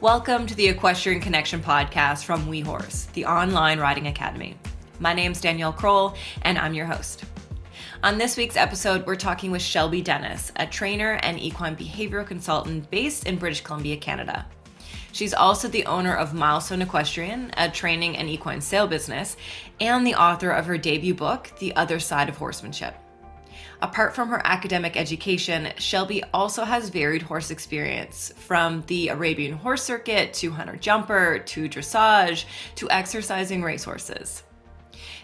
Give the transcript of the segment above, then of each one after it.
Welcome to the Equestrian Connection podcast from WeHorse, the online riding academy. My name's Danielle Kroll, and I'm your host. On this week's episode, we're talking with Shelby Dennis, a trainer and equine behavioral consultant based in British Columbia, Canada. She's also the owner of Milestone Equestrian, a training and equine sale business, and the author of her debut book, The Other Side of Horsemanship. Apart from her academic education, Shelby also has varied horse experience from the Arabian horse circuit to hunter jumper to dressage to exercising racehorses.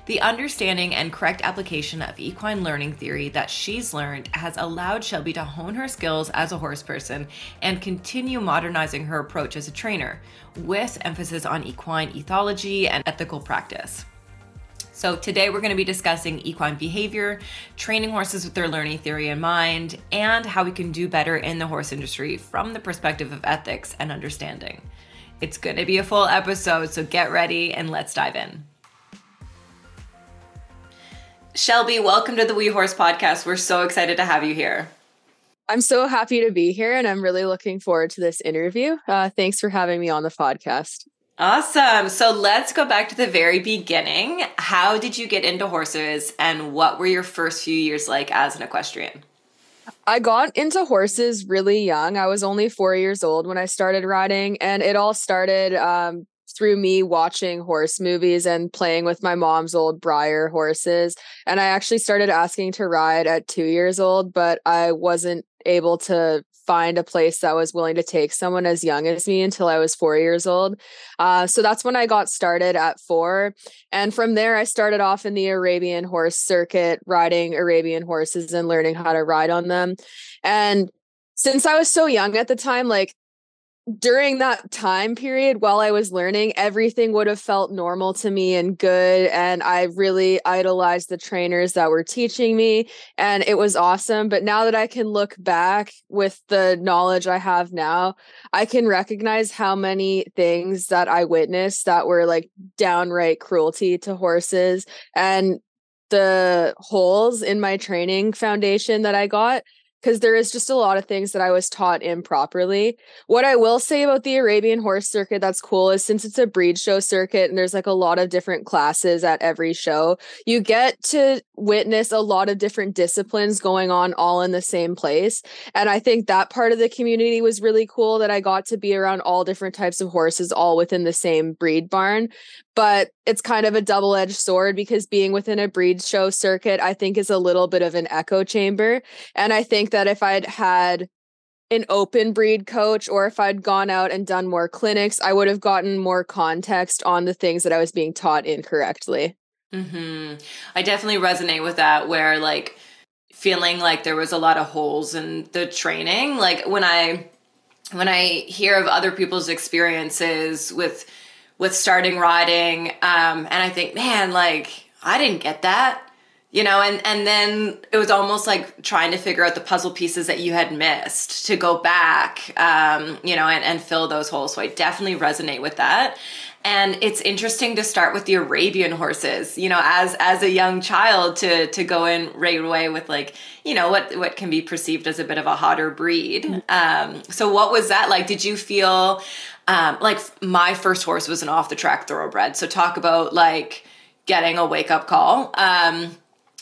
The understanding and correct application of equine learning theory that she's learned has allowed Shelby to hone her skills as a horse person and continue modernizing her approach as a trainer, with emphasis on equine ethology and ethical practice. So, today we're going to be discussing equine behavior, training horses with their learning theory in mind, and how we can do better in the horse industry from the perspective of ethics and understanding. It's going to be a full episode, so get ready and let's dive in. Shelby, welcome to the WeHorse podcast. We're so excited to have you here. I'm so happy to be here and I'm really looking forward to this interview. Uh, thanks for having me on the podcast. Awesome. So let's go back to the very beginning. How did you get into horses and what were your first few years like as an equestrian? I got into horses really young. I was only four years old when I started riding, and it all started um, through me watching horse movies and playing with my mom's old Breyer horses. And I actually started asking to ride at two years old, but I wasn't able to find a place that was willing to take someone as young as me until I was four years old. Uh, so that's when I got started at four. And from there, I started off in the Arabian horse circuit, riding Arabian horses and learning how to ride on them. And since I was so young at the time, like during that time period while I was learning, everything would have felt normal to me and good. And I really idolized the trainers that were teaching me, and it was awesome. But now that I can look back with the knowledge I have now, I can recognize how many things that I witnessed that were like downright cruelty to horses and the holes in my training foundation that I got because there is just a lot of things that I was taught improperly. What I will say about the Arabian horse circuit that's cool is since it's a breed show circuit and there's like a lot of different classes at every show, you get to witness a lot of different disciplines going on all in the same place. And I think that part of the community was really cool that I got to be around all different types of horses all within the same breed barn but it's kind of a double edged sword because being within a breed show circuit, I think, is a little bit of an echo chamber. And I think that if I'd had an open breed coach or if I'd gone out and done more clinics, I would have gotten more context on the things that I was being taught incorrectly. hmm I definitely resonate with that, where like feeling like there was a lot of holes in the training. Like when I when I hear of other people's experiences with with starting riding. Um, and I think, man, like I didn't get that, you know, and, and then it was almost like trying to figure out the puzzle pieces that you had missed to go back, um, you know, and, and fill those holes. So I definitely resonate with that. And it's interesting to start with the Arabian horses, you know, as as a young child to to go in right away with like, you know, what what can be perceived as a bit of a hotter breed. Mm-hmm. Um, so what was that like? Did you feel um, like my first horse was an off the track thoroughbred. So talk about like getting a wake up call. Um,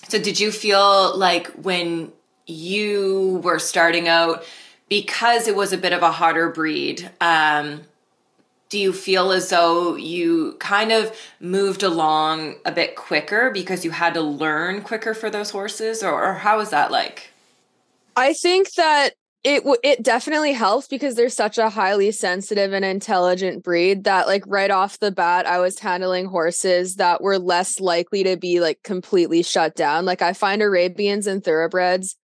so did you feel like when you were starting out, because it was a bit of a harder breed, um, do you feel as though you kind of moved along a bit quicker because you had to learn quicker for those horses or, or how was that like? I think that it it definitely helps because they're such a highly sensitive and intelligent breed that like right off the bat I was handling horses that were less likely to be like completely shut down. Like I find Arabians and thoroughbreds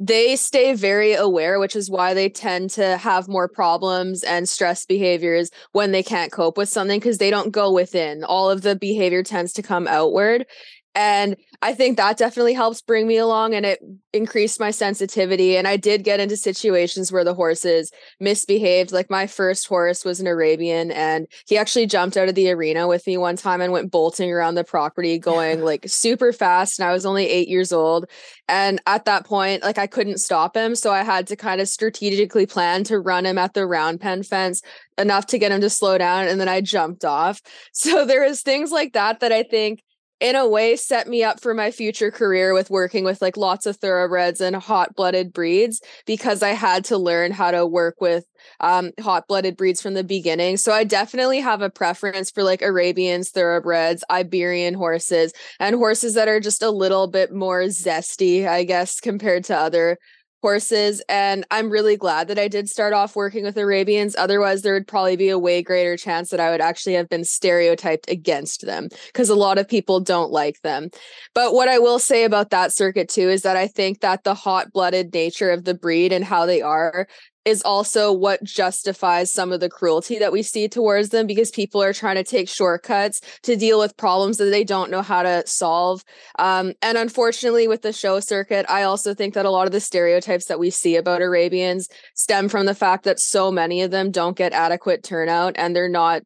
they stay very aware, which is why they tend to have more problems and stress behaviors when they can't cope with something because they don't go within. All of the behavior tends to come outward. And I think that definitely helps bring me along and it increased my sensitivity. And I did get into situations where the horses misbehaved. Like my first horse was an Arabian and he actually jumped out of the arena with me one time and went bolting around the property going like super fast. And I was only eight years old. And at that point, like I couldn't stop him. So I had to kind of strategically plan to run him at the round pen fence enough to get him to slow down. And then I jumped off. So there is things like that that I think in a way set me up for my future career with working with like lots of thoroughbreds and hot blooded breeds because I had to learn how to work with um, hot blooded breeds from the beginning. So I definitely have a preference for like Arabians, thoroughbreds, Iberian horses, and horses that are just a little bit more zesty, I guess, compared to other horses and i'm really glad that i did start off working with arabians. Otherwise there would probably be a way greater chance that i would actually have been stereotyped against them because a lot of people don't like them. But what i will say about that circuit too is that i think that the hot-blooded nature of the breed and how they are is also what justifies some of the cruelty that we see towards them because people are trying to take shortcuts to deal with problems that they don't know how to solve. Um, and unfortunately, with the show circuit, I also think that a lot of the stereotypes that we see about Arabians stem from the fact that so many of them don't get adequate turnout and they're not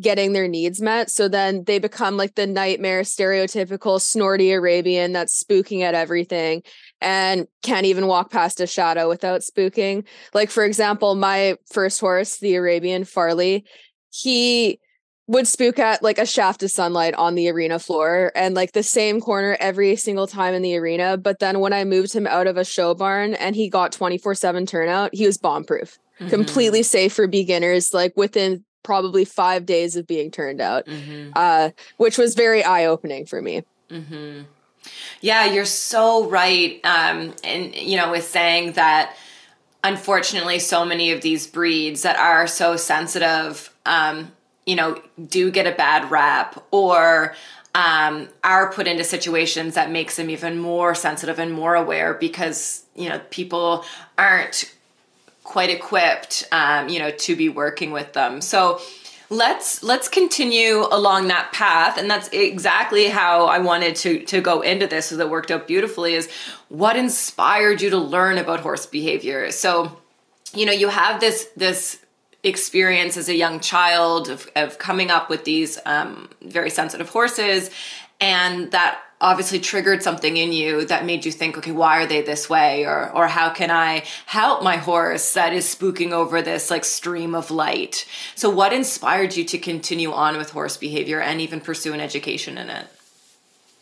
getting their needs met. So then they become like the nightmare, stereotypical snorty Arabian that's spooking at everything and can't even walk past a shadow without spooking. Like, for example, my first horse, the Arabian Farley, he would spook at like a shaft of sunlight on the arena floor and like the same corner every single time in the arena. But then when I moved him out of a show barn and he got 24 7 turnout, he was bomb proof, mm-hmm. completely safe for beginners. Like within probably five days of being turned out, mm-hmm. uh, which was very eye opening for me. Mm-hmm. Yeah, you're so right. Um, and, you know, with saying that unfortunately, so many of these breeds that are so sensitive, um, you know, do get a bad rap or um, are put into situations that makes them even more sensitive and more aware because, you know, people aren't quite equipped, um, you know, to be working with them. So, let's let's continue along that path and that's exactly how i wanted to to go into this so that worked out beautifully is what inspired you to learn about horse behavior so you know you have this this experience as a young child of, of coming up with these um, very sensitive horses and that obviously triggered something in you that made you think okay why are they this way? Or or how can i help my horse that is spooking over this like stream of light? So what inspired you to continue on with horse behavior and even pursue an education in it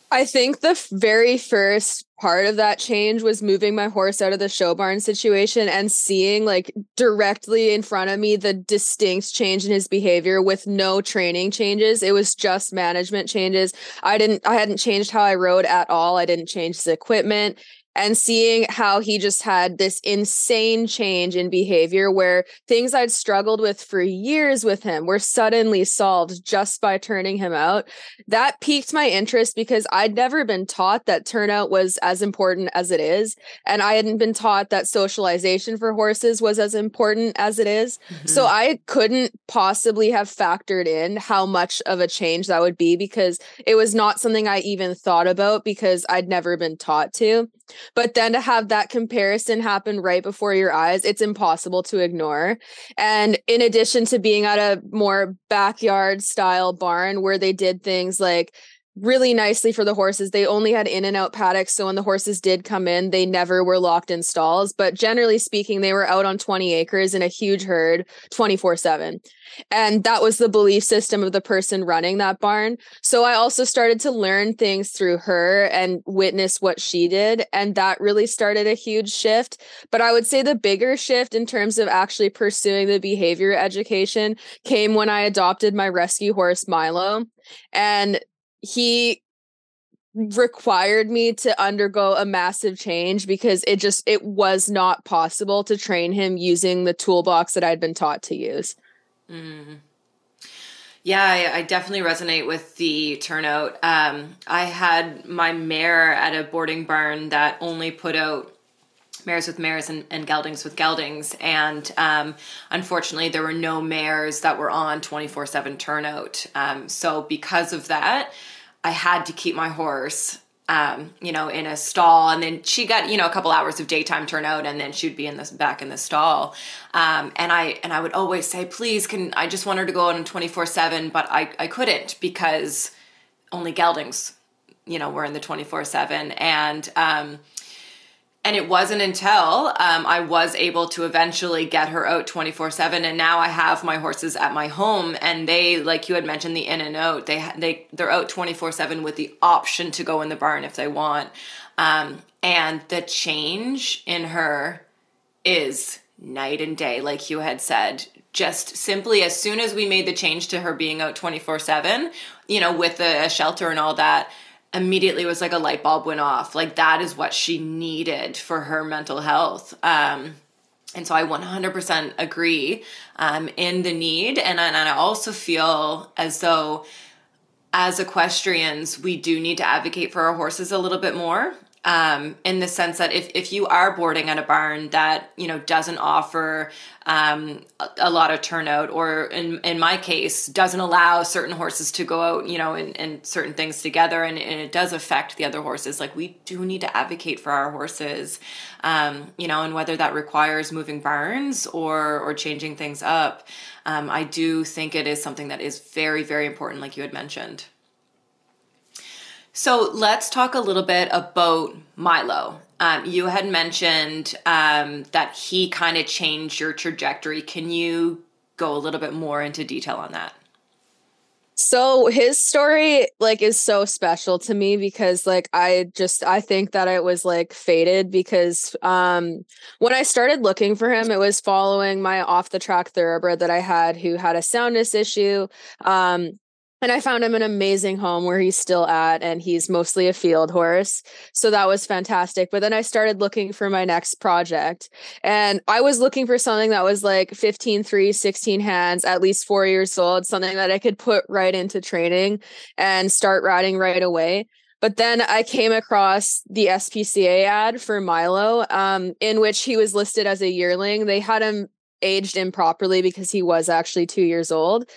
I think the very first part of that change was moving my horse out of the show barn situation and seeing like directly in front of me the distinct change in his behavior with no training changes. It was just management changes. I didn't I hadn't changed how I rode at all. I didn't change the equipment and seeing how he just had this insane change in behavior where things I'd struggled with for years with him were suddenly solved just by turning him out. That piqued my interest because I'd never been taught that turnout was as important as it is. And I hadn't been taught that socialization for horses was as important as it is. Mm-hmm. So I couldn't possibly have factored in how much of a change that would be because it was not something I even thought about because I'd never been taught to. But then to have that comparison happen right before your eyes, it's impossible to ignore. And in addition to being at a more backyard style barn where they did things like really nicely for the horses. They only had in and out paddocks. So when the horses did come in, they never were locked in stalls. But generally speaking, they were out on 20 acres in a huge herd 24 7. And that was the belief system of the person running that barn. So I also started to learn things through her and witness what she did. And that really started a huge shift. But I would say the bigger shift in terms of actually pursuing the behavior education came when I adopted my rescue horse, Milo. And he required me to undergo a massive change because it just it was not possible to train him using the toolbox that I'd been taught to use. Mm. Yeah, I, I, definitely resonate with the turnout. Um, I had my mare at a boarding barn that only put out mares with mares and, and geldings with geldings. And um, unfortunately, there were no mares that were on 24 7 turnout. Um, so, because of that, I had to keep my horse um, you know, in a stall, and then she got, you know, a couple hours of daytime turnout, and then she'd be in this back in the stall. Um, and I and I would always say, please, can I just want her to go on twenty four seven, but I I couldn't because only geldings, you know, were in the twenty four seven, and um, and it wasn't until um, I was able to eventually get her out 24 7 and now I have my horses at my home and they like you had mentioned the in and out they they they're out 24 7 with the option to go in the barn if they want. Um, and the change in her is night and day like you had said. Just simply as soon as we made the change to her being out 24 7 you know with the shelter and all that immediately was like a light bulb went off. Like that is what she needed for her mental health. Um, and so I 100% agree um, in the need. And, and I also feel as though as equestrians, we do need to advocate for our horses a little bit more um, in the sense that if, if you are boarding at a barn that you know doesn't offer um, a, lot of turnout or in, in my case doesn't allow certain horses to go out you know and, and certain things together and, and, it does affect the other horses like we do need to advocate for our horses um, you know and whether that requires moving barns or or changing things up um, i do think it is something that is very very important like you had mentioned so let's talk a little bit about Milo. Um, you had mentioned um, that he kind of changed your trajectory. Can you go a little bit more into detail on that? So his story like is so special to me because like I just I think that it was like faded because um when I started looking for him it was following my off the track thoroughbred that I had who had a soundness issue um and I found him an amazing home where he's still at, and he's mostly a field horse. So that was fantastic. But then I started looking for my next project, and I was looking for something that was like 15, 3, 16 hands, at least four years old, something that I could put right into training and start riding right away. But then I came across the SPCA ad for Milo, um, in which he was listed as a yearling. They had him aged improperly because he was actually two years old.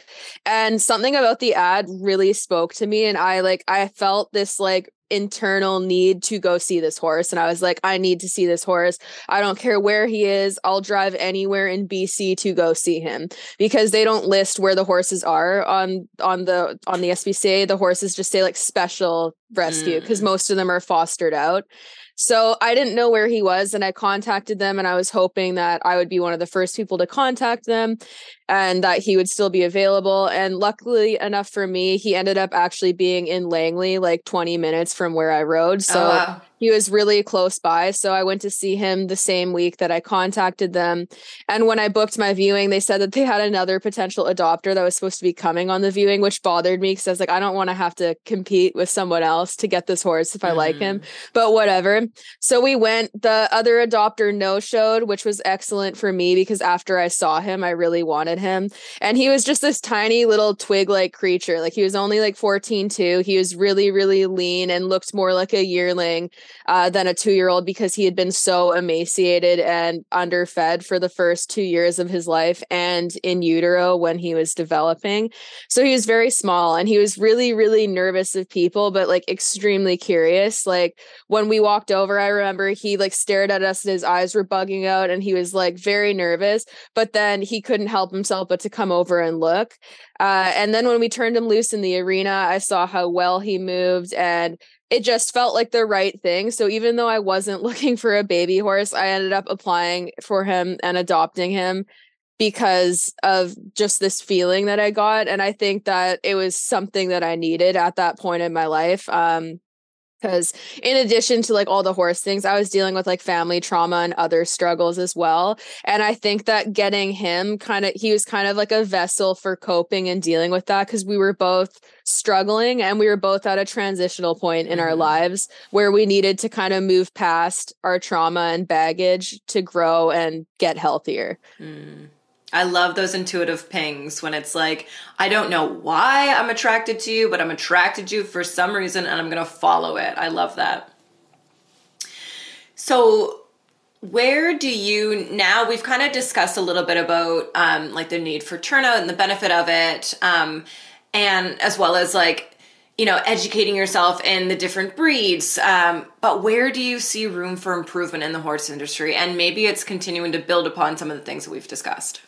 And something about the ad really spoke to me. And I like, I felt this like internal need to go see this horse. And I was like, I need to see this horse. I don't care where he is. I'll drive anywhere in BC to go see him because they don't list where the horses are on on the on the SPCA. The horses just say like special rescue because mm. most of them are fostered out. So I didn't know where he was and I contacted them and I was hoping that I would be one of the first people to contact them and that he would still be available. And luckily enough for me, he ended up actually being in Langley, like 20 minutes from where I rode. So oh, wow he was really close by. So I went to see him the same week that I contacted them. And when I booked my viewing, they said that they had another potential adopter that was supposed to be coming on the viewing, which bothered me because I was like, I don't want to have to compete with someone else to get this horse if I mm-hmm. like him, mm-hmm. but whatever. So we went, the other adopter no showed, which was excellent for me because after I saw him, I really wanted him. And he was just this tiny little twig like creature. Like he was only like 14, two. He was really, really lean and looked more like a yearling uh, than a two year old because he had been so emaciated and underfed for the first two years of his life and in utero when he was developing. So he was very small and he was really, really nervous of people, but like extremely curious. Like when we walked over, I remember he like stared at us and his eyes were bugging out and he was like very nervous, but then he couldn't help himself but to come over and look. Uh, and then when we turned him loose in the arena, I saw how well he moved and it just felt like the right thing. So even though I wasn't looking for a baby horse, I ended up applying for him and adopting him because of just this feeling that I got. And I think that it was something that I needed at that point in my life. Um, because in addition to like all the horse things i was dealing with like family trauma and other struggles as well and i think that getting him kind of he was kind of like a vessel for coping and dealing with that because we were both struggling and we were both at a transitional point in our mm-hmm. lives where we needed to kind of move past our trauma and baggage to grow and get healthier mm. I love those intuitive pings when it's like, I don't know why I'm attracted to you, but I'm attracted to you for some reason and I'm going to follow it. I love that. So, where do you now? We've kind of discussed a little bit about um, like the need for turnout and the benefit of it, um, and as well as like you know, educating yourself in the different breeds. Um, but where do you see room for improvement in the horse industry? And maybe it's continuing to build upon some of the things that we've discussed.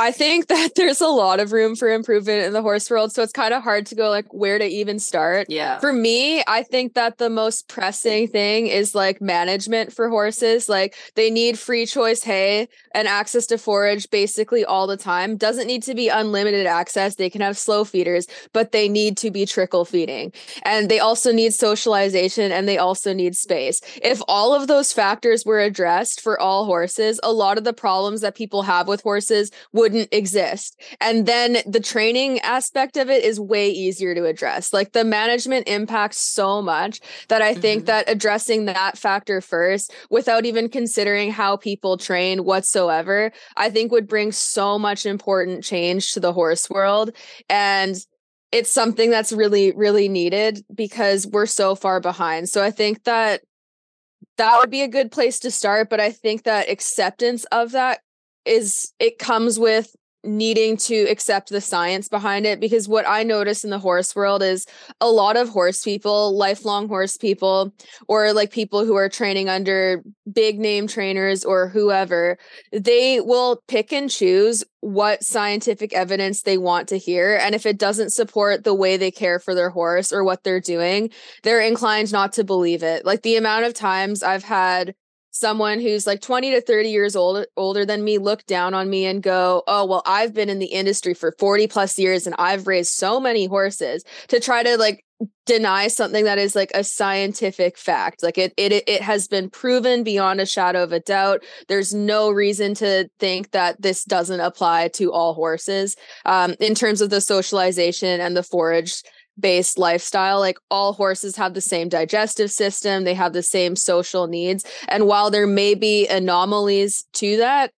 I think that there's a lot of room for improvement in the horse world. So it's kind of hard to go like where to even start. Yeah. For me, I think that the most pressing thing is like management for horses. Like they need free choice hay and access to forage basically all the time. Doesn't need to be unlimited access. They can have slow feeders, but they need to be trickle feeding. And they also need socialization and they also need space. If all of those factors were addressed for all horses, a lot of the problems that people have with horses would wouldn't exist. And then the training aspect of it is way easier to address. Like the management impacts so much that I think mm-hmm. that addressing that factor first without even considering how people train whatsoever, I think would bring so much important change to the horse world. And it's something that's really, really needed because we're so far behind. So I think that that would be a good place to start. But I think that acceptance of that is it comes with needing to accept the science behind it because what I notice in the horse world is a lot of horse people, lifelong horse people, or like people who are training under big name trainers or whoever, they will pick and choose what scientific evidence they want to hear. And if it doesn't support the way they care for their horse or what they're doing, they're inclined not to believe it. Like the amount of times I've had someone who's like 20 to 30 years old older than me look down on me and go oh well i've been in the industry for 40 plus years and i've raised so many horses to try to like deny something that is like a scientific fact. Like it it it has been proven beyond a shadow of a doubt. There's no reason to think that this doesn't apply to all horses. Um, in terms of the socialization and the forage based lifestyle like all horses have the same digestive system they have the same social needs and while there may be anomalies to that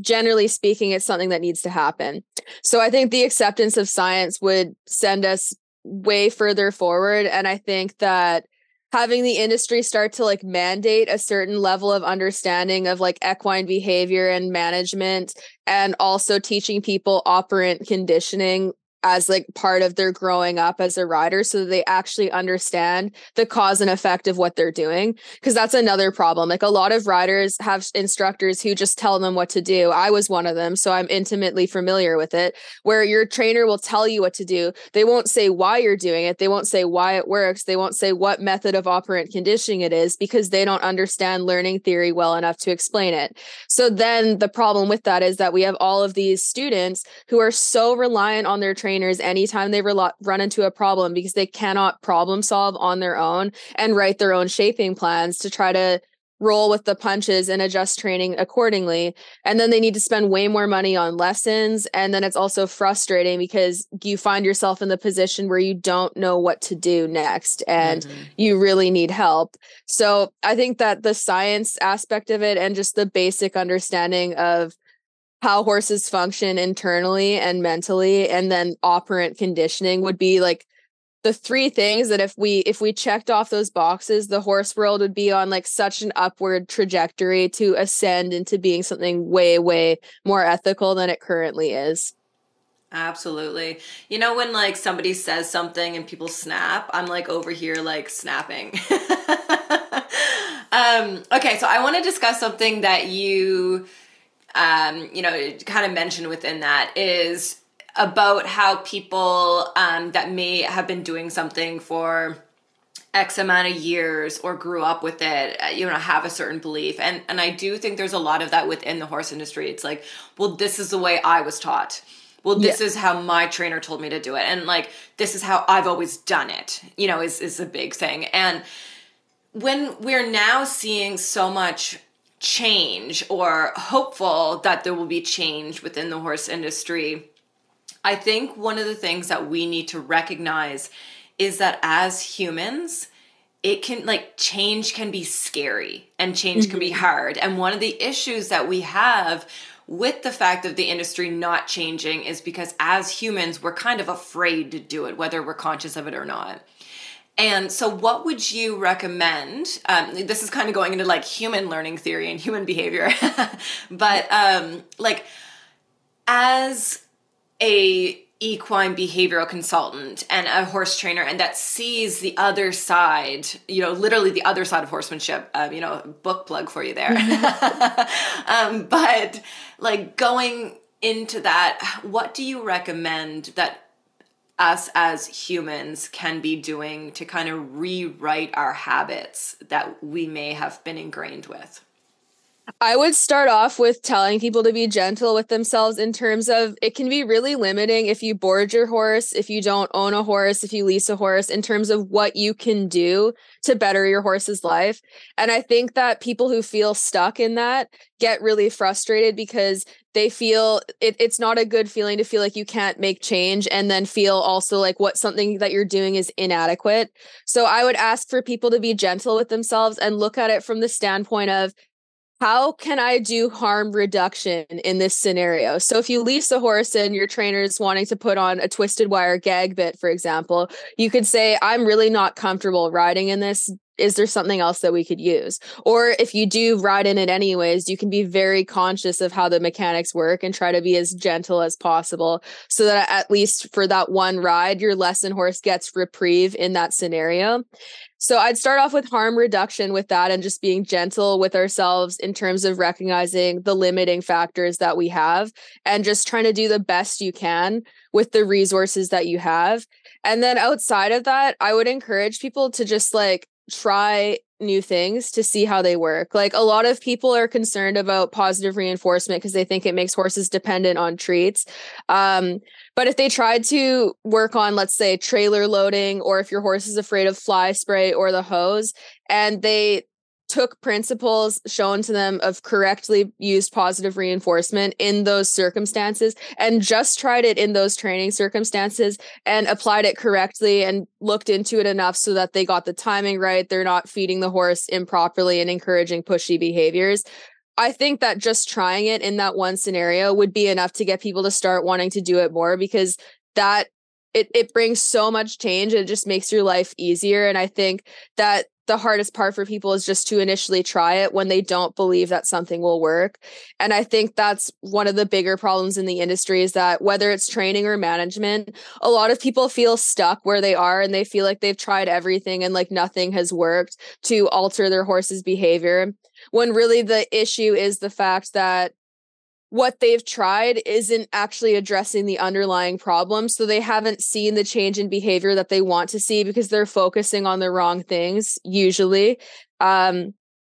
generally speaking it's something that needs to happen. So i think the acceptance of science would send us way further forward and i think that having the industry start to like mandate a certain level of understanding of like equine behavior and management and also teaching people operant conditioning as like part of their growing up as a rider so they actually understand the cause and effect of what they're doing because that's another problem. Like a lot of riders have instructors who just tell them what to do. I was one of them so i'm intimately familiar with it where your trainer will tell you what to do. They won't say why you're doing it. They won't say why it works. They won't say what method of operant conditioning it is because they don't understand learning theory well enough to explain it. So then the problem with that is that we have all of these students who are so reliant on their trainer trainers anytime they run into a problem because they cannot problem solve on their own and write their own shaping plans to try to roll with the punches and adjust training accordingly. And then they need to spend way more money on lessons. And then it's also frustrating because you find yourself in the position where you don't know what to do next and mm-hmm. you really need help. So I think that the science aspect of it and just the basic understanding of how horses function internally and mentally and then operant conditioning would be like the three things that if we if we checked off those boxes the horse world would be on like such an upward trajectory to ascend into being something way way more ethical than it currently is Absolutely. You know when like somebody says something and people snap, I'm like over here like snapping. um okay, so I want to discuss something that you um, you know, kind of mentioned within that is about how people um, that may have been doing something for X amount of years or grew up with it, uh, you know, have a certain belief. And and I do think there's a lot of that within the horse industry. It's like, well, this is the way I was taught. Well, this yeah. is how my trainer told me to do it. And like this is how I've always done it, you know, is is a big thing. And when we're now seeing so much change or hopeful that there will be change within the horse industry, I think one of the things that we need to recognize is that as humans, it can like change can be scary and change mm-hmm. can be mm-hmm. hard. And one of the issues that we have with the fact of the industry not changing is because as humans, we're kind of afraid to do it, whether we're conscious of it or not. And so, what would you recommend? Um, this is kind of going into like human learning theory and human behavior, but um, like as a equine behavioral consultant and a horse trainer and that sees the other side you know literally the other side of horsemanship um, you know book plug for you there. Um, but like going into that what do you recommend that us as humans can be doing to kind of rewrite our habits that we may have been ingrained with I would start off with telling people to be gentle with themselves in terms of it can be really limiting if you board your horse, if you don't own a horse, if you lease a horse, in terms of what you can do to better your horse's life. And I think that people who feel stuck in that get really frustrated because they feel it, it's not a good feeling to feel like you can't make change and then feel also like what something that you're doing is inadequate. So I would ask for people to be gentle with themselves and look at it from the standpoint of how can I do harm reduction in this scenario? So if you lease a horse and your trainer is wanting to put on a twisted wire gag bit, for example, you could say, I'm really not comfortable riding in this. Is there something else that we could use? Or if you do ride in it anyways, you can be very conscious of how the mechanics work and try to be as gentle as possible so that at least for that one ride, your lesson horse gets reprieve in that scenario. So I'd start off with harm reduction with that and just being gentle with ourselves in terms of recognizing the limiting factors that we have and just trying to do the best you can with the resources that you have. And then outside of that, I would encourage people to just like try new things to see how they work. Like a lot of people are concerned about positive reinforcement because they think it makes horses dependent on treats. Um, but if they tried to work on, let's say, trailer loading, or if your horse is afraid of fly spray or the hose, and they took principles shown to them of correctly used positive reinforcement in those circumstances and just tried it in those training circumstances and applied it correctly and looked into it enough so that they got the timing right they're not feeding the horse improperly and encouraging pushy behaviors. I think that just trying it in that one scenario would be enough to get people to start wanting to do it more because that it it brings so much change it just makes your life easier. And I think that the hardest part for people is just to initially try it when they don't believe that something will work. And I think that's one of the bigger problems in the industry is that whether it's training or management, a lot of people feel stuck where they are and they feel like they've tried everything and like nothing has worked to alter their horse's behavior. When really the issue is the fact that what they've tried isn't actually addressing the underlying problem. So they haven't seen the change in behavior that they want to see because they're focusing on the wrong things, usually. Um,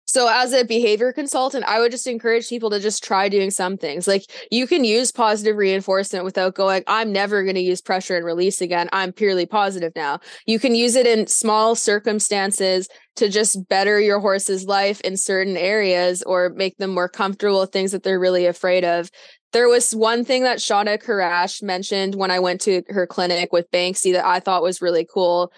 so as a behavior consultant, I would just encourage people to just try doing some things. Like you can use positive reinforcement without going, I'm never going to use pressure and release again. I'm purely positive now. You can use it in small circumstances to just better your horse's life in certain areas or make them more comfortable with things that they're really afraid of. There was one thing that Shawna Karrasch mentioned when I went to her clinic with Banksy that I thought was really cool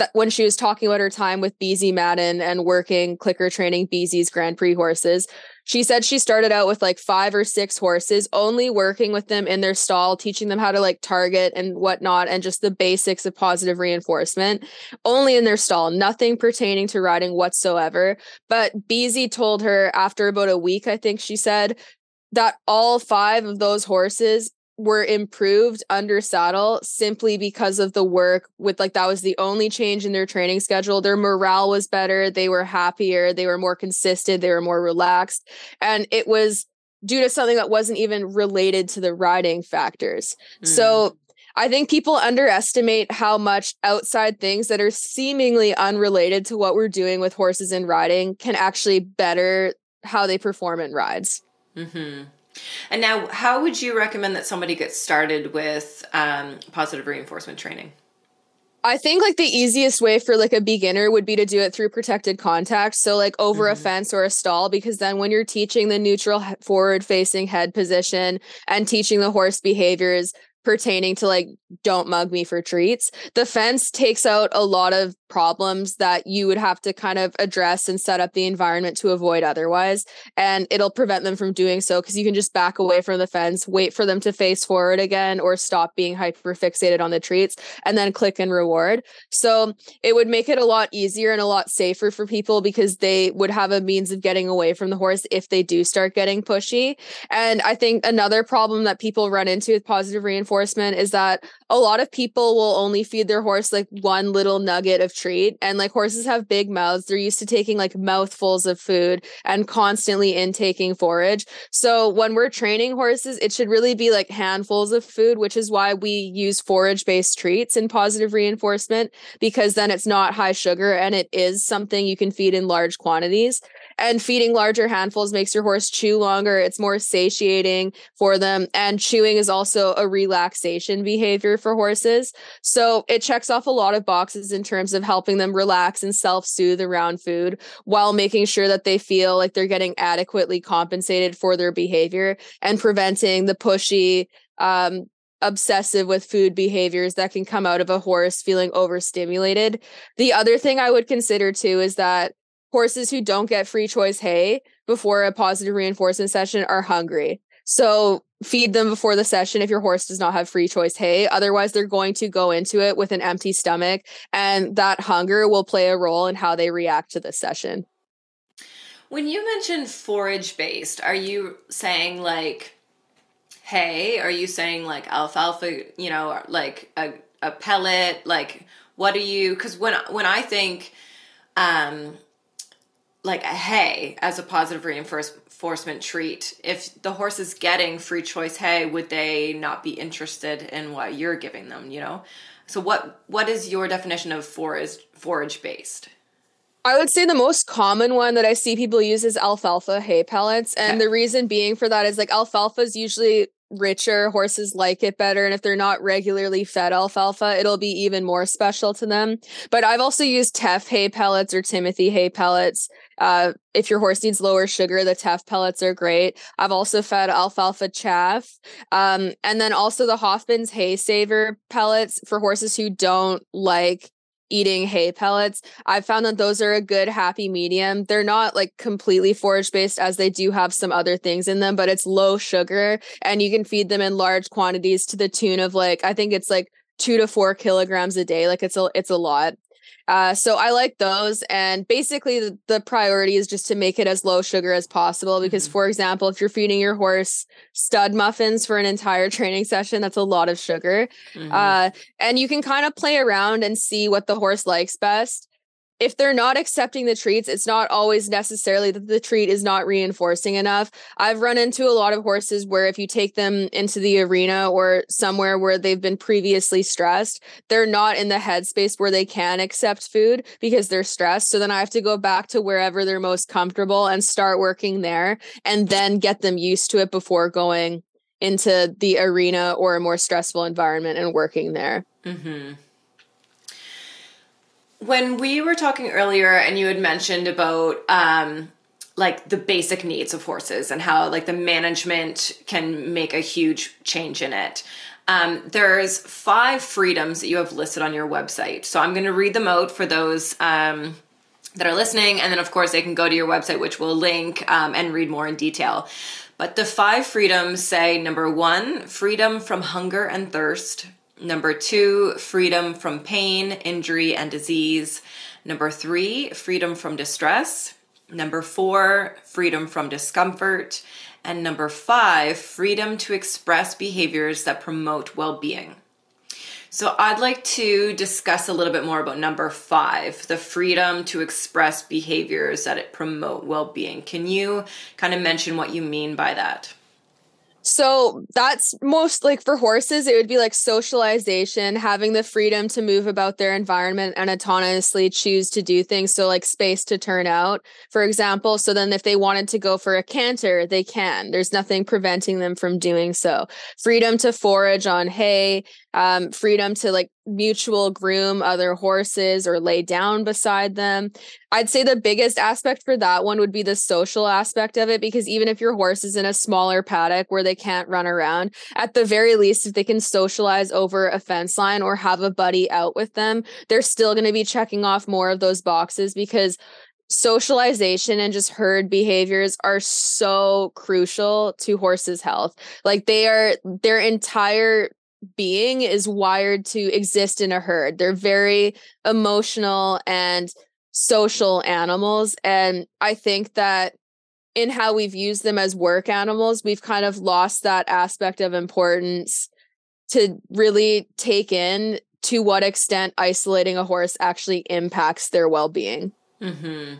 that when she was talking about her time with Beezie Madden and working clicker training Beezie's Grand Prix horses, she said she started out with like five or six horses, only working with them in their stall, teaching them how to like target and whatnot, and just the basics of positive reinforcement, only in their stall, nothing pertaining to riding whatsoever. But BZ told her after about a week, I think she said, that all five of those horses were improved under saddle simply because of the work with like that was the only change in their training schedule their morale was better they were happier they were more consistent they were more relaxed and it was due to something that wasn't even related to the riding factors mm. so I think people underestimate how much outside things that are seemingly unrelated to what we're doing with horses and riding can actually better how they perform in rides. Mm-hmm. And now, how would you recommend that somebody get started with um, positive reinforcement training? I think like the easiest way for like a beginner would be to do it through protected contact. So like over mm-hmm. a fence or a stall, because then when you're teaching the neutral forward facing head position and teaching the horse behaviors pertaining to like don't mug me for treats, the fence takes out a lot of problems that you would have to kind of address and set up the environment to avoid otherwise. And it'll prevent them from doing so because you can just back away from the fence, wait for them to face forward again, or stop being hyper fixated on the treats, and then click and reward. So it would make it a lot easier and a lot safer for people because they would have a means of getting away from the horse if they do start getting pushy. And I think another problem that people run into with positive reinforcement is that a lot of people will only feed their horse like one little nugget of treat. And like horses have big mouths. They're used to taking like mouthfuls of food and constantly intaking forage. So when we're training horses, it should really be like handfuls of food, which is why we use forage based treats in positive reinforcement, because then it's not high sugar and it is something you can feed in large quantities and feeding larger handfuls makes your horse chew longer. It's more satiating for them. And chewing is also a relaxation behavior for horses. So it checks off a lot of boxes in terms of helping them relax and self soothe around food while making sure that they feel like they're getting adequately compensated for their behavior and preventing the pushy, um, obsessive with food behaviors that can come out of a horse feeling overstimulated. The other thing I would consider too is that horses who don't get free choice hay before a positive reinforcement session are hungry. So feed them before the session if your horse does not have free choice hay. Otherwise, they're going to go into it with an empty stomach, and that hunger will play a role in how they react to this session. When you mention forage based, are you saying like hay? Are you saying like alfalfa, you know, like a, a pellet? Like, what are you? Because when, when I think, um, like a hay as a positive reinforcement treat if the horse is getting free choice hay would they not be interested in what you're giving them you know so what what is your definition of forage forage based I would say the most common one that I see people use is alfalfa hay pellets. And okay. the reason being for that is like alfalfa is usually richer horses like it better and if they're not regularly fed alfalfa it'll be even more special to them. But i've also used teff hay pellets or timothy hay pellets. Uh, if your horse needs lower sugar the teff pellets are great. I've also fed alfalfa chaff. Um, and then also the hoffman's hay saver pellets for horses who don't like eating hay pellets. I've found that those are a good happy medium. They're not like completely forage based as they do have some other things in them, but it's low sugar and you can feed them in large quantities to the tune of like I think it's like two to four kilograms a day. Like it's a it's a lot. Uh, so I like those. And basically, the, the, priority is just to make it as low sugar as possible. Because, mm-hmm. for example, if you're feeding your horse stud muffins for an entire training session, that's a lot of sugar. Mm-hmm. Uh, and you can kind of play around and see what the horse likes best if they're not accepting the treats, it's not always necessarily that the treat is not reinforcing enough. I've run into a lot of horses where if you take them into the arena or somewhere where they've been previously stressed, they're not in the headspace where they can accept food because they're stressed. So then I have to go back to wherever they're most comfortable and start working there and then get them used to it before going into the arena or a more stressful environment and working there. Mm-hmm. When we were talking earlier, and you had mentioned about um, like the basic needs of horses and how like the management can make a huge change in it. Um, there's five freedoms that you have listed on your website. So I'm going to read them out for those um, that are listening, and then of course they can go to your website, which we'll link um, and read more in detail. But the five freedoms say number one, freedom from hunger and thirst. Number two, freedom from pain, injury, and disease. Number three, freedom from distress. Number four, freedom from discomfort. And number five, freedom to express behaviors that promote well being. So, I'd like to discuss a little bit more about number five the freedom to express behaviors that promote well being. Can you kind of mention what you mean by that? So that's most like for horses, it would be like socialization, having the freedom to move about their environment and autonomously choose to do things. So, like space to turn out, for example. So, then if they wanted to go for a canter, they can. There's nothing preventing them from doing so. Freedom to forage on hay, um, freedom to like mutual groom other horses or lay down beside them. I'd say the biggest aspect for that one would be the social aspect of it, because even if your horse is in a smaller paddock where they can't run around, at the very least, if they can socialize over a fence line or have a buddy out with them, they're still going to be checking off more of those boxes because socialization and just herd behaviors are so crucial to horses health like they are their entire being is wired to exist in a herd they're very emotional and social animals and i think that in how we've used them as work animals we've kind of lost that aspect of importance to really take in to what extent isolating a horse actually impacts their well-being Mm-hmm.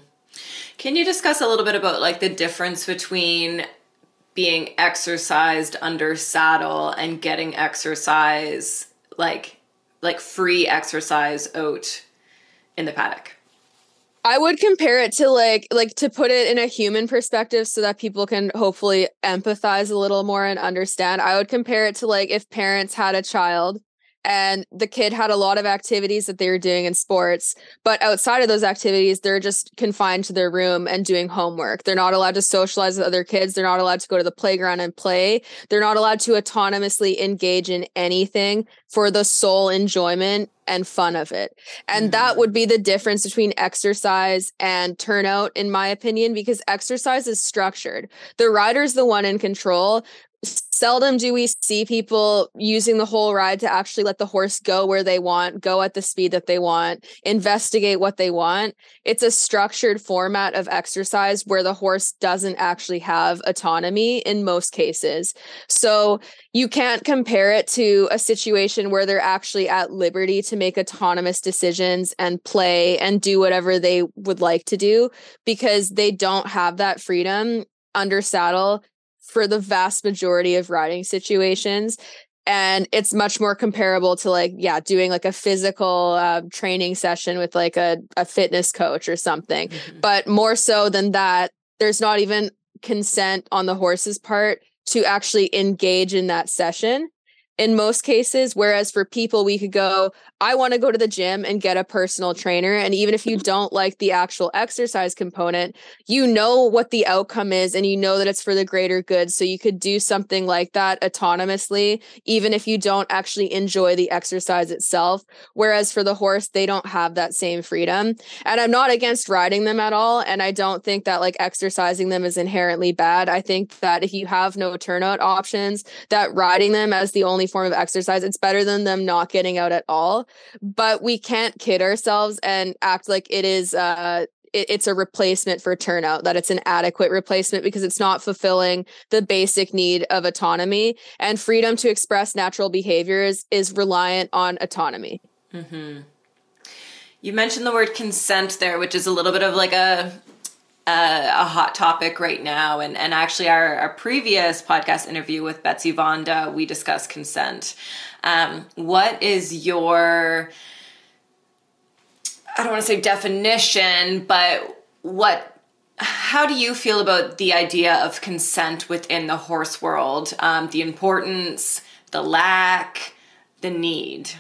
Can you discuss a little bit about like the difference between being exercised under saddle and getting exercise like like free exercise out in the paddock? I would compare it to like like to put it in a human perspective so that people can hopefully empathize a little more and understand. I would compare it to like if parents had a child and the kid had a lot of activities that they were doing in sports but outside of those activities they're just confined to their room and doing homework. They're not allowed to socialize with other kids. They're not allowed to go to the playground and play. They're not allowed to autonomously engage in anything for the sole enjoyment and fun of it. And mm-hmm. that would be the difference between exercise and turnout in my opinion because exercise is structured. The rider's the one in control seldom do we see people using the whole ride to actually let the horse go where they want, go at the speed that they want, investigate what they want. It's a structured format of exercise where the horse doesn't actually have autonomy in most cases. So you can't compare it to a situation where they're actually at liberty to make autonomous decisions and play and do whatever they would like to do because they don't have that freedom under saddle for the vast majority of riding situations and it's much more comparable to like yeah doing like a physical uh, training session with like a, a fitness coach or something mm-hmm. but more so than that there's not even consent on the horse's part to actually engage in that session in most cases. Whereas for people, we could go, I want to go to the gym and get a personal trainer. And even if you don't like the actual exercise component, you know what the outcome is and you know that it's for the greater good. So you could do something like that autonomously, even if you don't actually enjoy the exercise itself. Whereas for the horse, they don't have that same freedom. And I'm not against riding them at all. And I don't think that like exercising them is inherently bad. I think that if you have no turnout options, that riding them as the only form of exercise. It's better than them not getting out at all. But we can't kid ourselves and act like it is uh it's a replacement for turnout, that it's an adequate replacement because it's not fulfilling the basic need of autonomy. And freedom to express natural behaviors is reliant on autonomy. Mm-hmm. You mentioned the word consent there, which is a little bit of like a a hot topic right now. And, and actually, our, our previous podcast interview with Betsy Vonda, we discussed consent. Um, what is your, I don't want to say definition, but what how do you feel about the idea of consent within the horse world? Um, the importance, the lack, the need?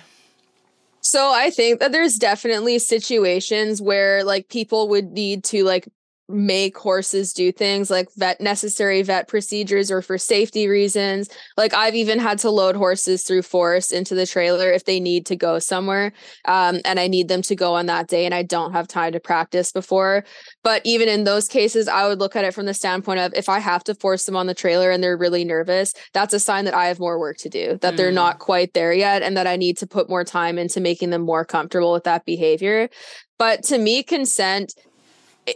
So I think that there's definitely situations where like people would need to like make horses do things like vet necessary vet procedures or for safety reasons. Like I've even had to load horses through forest into the trailer if they need to go somewhere. Um, and I need them to go on that day and I don't have time to practice before. But even in those cases, I would look at it from the standpoint of if I have to force them on the trailer and they're really nervous, that's a sign that I have more work to do, that mm. they're not quite there yet, and that I need to put more time into making them more comfortable with that behavior. But to me, consent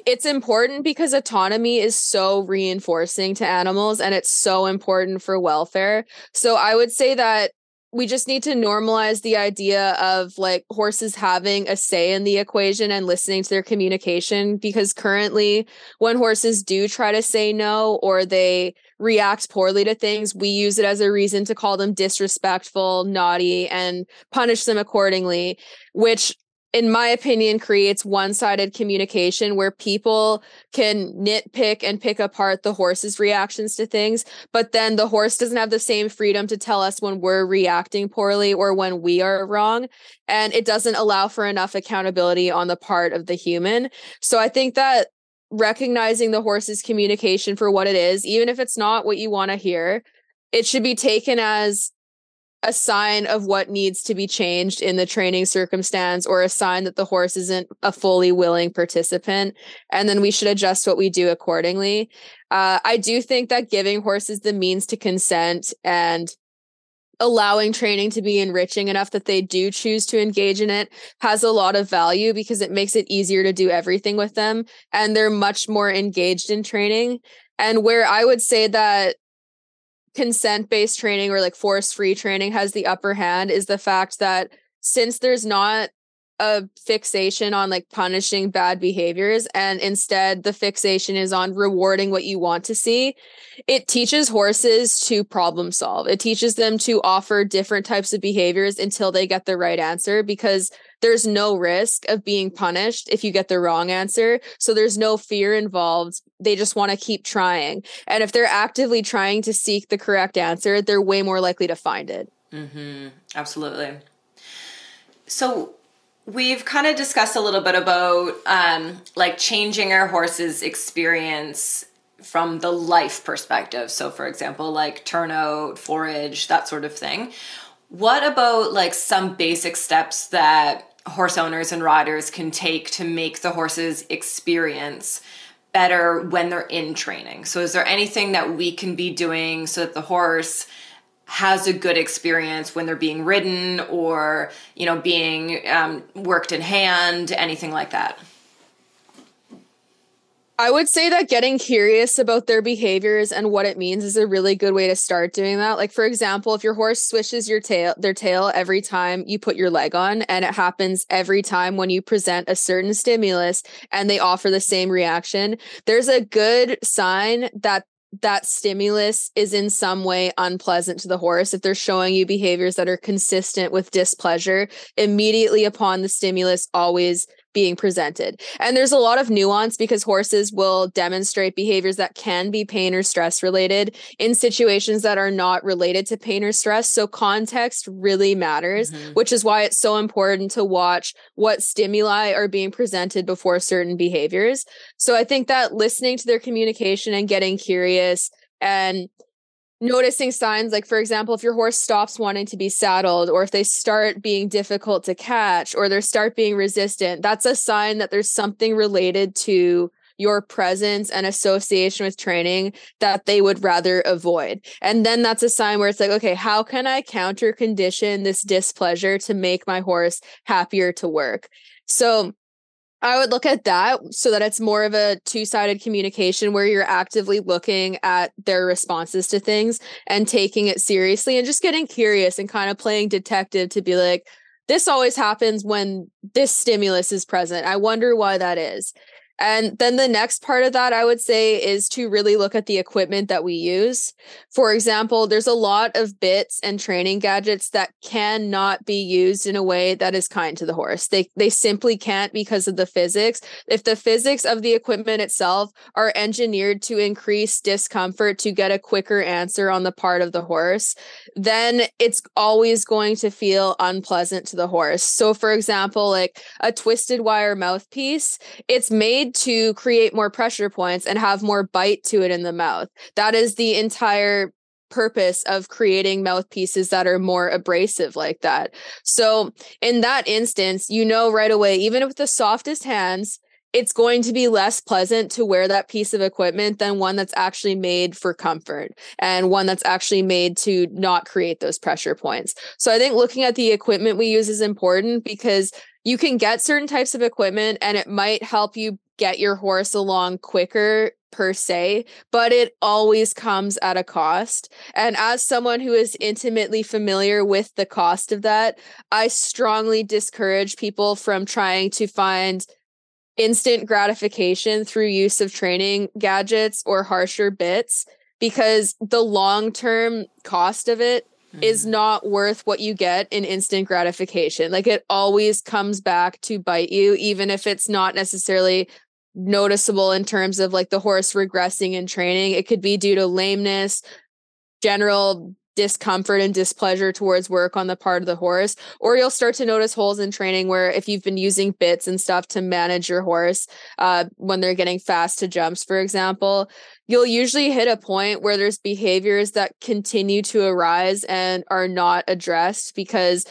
it's important because autonomy is so reinforcing to animals and it's so important for welfare. So I would say that we just need to normalize the idea of like horses having a say in the equation and listening to their communication because currently when horses do try to say no or they react poorly to things we use it as a reason to call them disrespectful naughty and punish them accordingly which in my opinion, creates one sided communication where people can nitpick and pick apart the horse's reactions to things, but then the horse doesn't have the same freedom to tell us when we're reacting poorly or when we are wrong. And it doesn't allow for enough accountability on the part of the human. So I think that recognizing the horse's communication for what it is, even if it's not what you want to hear, it should be taken as a sign of what needs to be changed in the training circumstance or a sign that the horse isn't a fully willing participant. And then we should adjust what we do accordingly. Uh, I do think that giving horses the means to consent and allowing training to be enriching enough that they do choose to engage in it has a lot of value because it makes it easier to do everything with them and they're much more engaged in training. And where I would say that consent based training or like force free training has the upper hand is the fact that since there's not a fixation on like punishing bad behaviors and instead the fixation is on rewarding what you want to see it teaches horses to problem solve it teaches them to offer different types of behaviors until they get the right answer because there's no risk of being punished if you get the wrong answer. So there's no fear involved. They just want to keep trying. And if they're actively trying to seek the correct answer, they're way more likely to find it. Mm-hmm. Absolutely. So we've kind of discussed a little bit about um, like changing our horse's experience from the life perspective. So, for example, like turnout, forage, that sort of thing. What about like some basic steps that horse owners and riders can take to make the horse's experience better when they're in training. So, is there anything that we can be doing so that the horse has a good experience when they're being ridden or, you know, being um, worked in hand, anything like that? I would say that getting curious about their behaviors and what it means is a really good way to start doing that. Like for example, if your horse swishes your tail their tail every time you put your leg on and it happens every time when you present a certain stimulus and they offer the same reaction, there's a good sign that that stimulus is in some way unpleasant to the horse. If they're showing you behaviors that are consistent with displeasure immediately upon the stimulus always being presented. And there's a lot of nuance because horses will demonstrate behaviors that can be pain or stress related in situations that are not related to pain or stress. So context really matters, mm-hmm. which is why it's so important to watch what stimuli are being presented before certain behaviors. So I think that listening to their communication and getting curious and noticing signs like for example if your horse stops wanting to be saddled or if they start being difficult to catch or they start being resistant that's a sign that there's something related to your presence and association with training that they would rather avoid. And then that's a sign where it's like, okay, how can I counter condition this displeasure to make my horse happier to work? So I would look at that so that it's more of a two sided communication where you're actively looking at their responses to things and taking it seriously and just getting curious and kind of playing detective to be like, this always happens when this stimulus is present. I wonder why that is. And then the next part of that, I would say, is to really look at the equipment that we use. For example, there's a lot of bits and training gadgets that cannot be used in a way that is kind to the horse. They they simply can't because of the physics. If the physics of the equipment itself are engineered to increase discomfort to get a quicker answer on the part of the horse, then it's always going to feel unpleasant to the horse. So for example, like a twisted wire mouthpiece, it's made to create more pressure points and have more bite to it in the mouth. That is the entire purpose of creating mouthpieces that are more abrasive like that. So, in that instance, you know right away, even with the softest hands, it's going to be less pleasant to wear that piece of equipment than one that's actually made for comfort and one that's actually made to not create those pressure points. So I think looking at the equipment we use is important because you can get certain types of equipment and it might help you get your horse along quicker per se, but it always comes at a cost. And as someone who is intimately familiar with the cost of that, I strongly discourage people from trying to find instant gratification through use of training gadgets or harsher bits because the long term cost of it mm-hmm. is not worth what you get in instant gratification. Like it always comes back to bite you, even if it's not necessarily noticeable in terms of like the horse regressing in training. It could be due to lameness, general discomfort and displeasure towards work on the part of the horse or you'll start to notice holes in training where if you've been using bits and stuff to manage your horse uh, when they're getting fast to jumps for example you'll usually hit a point where there's behaviors that continue to arise and are not addressed because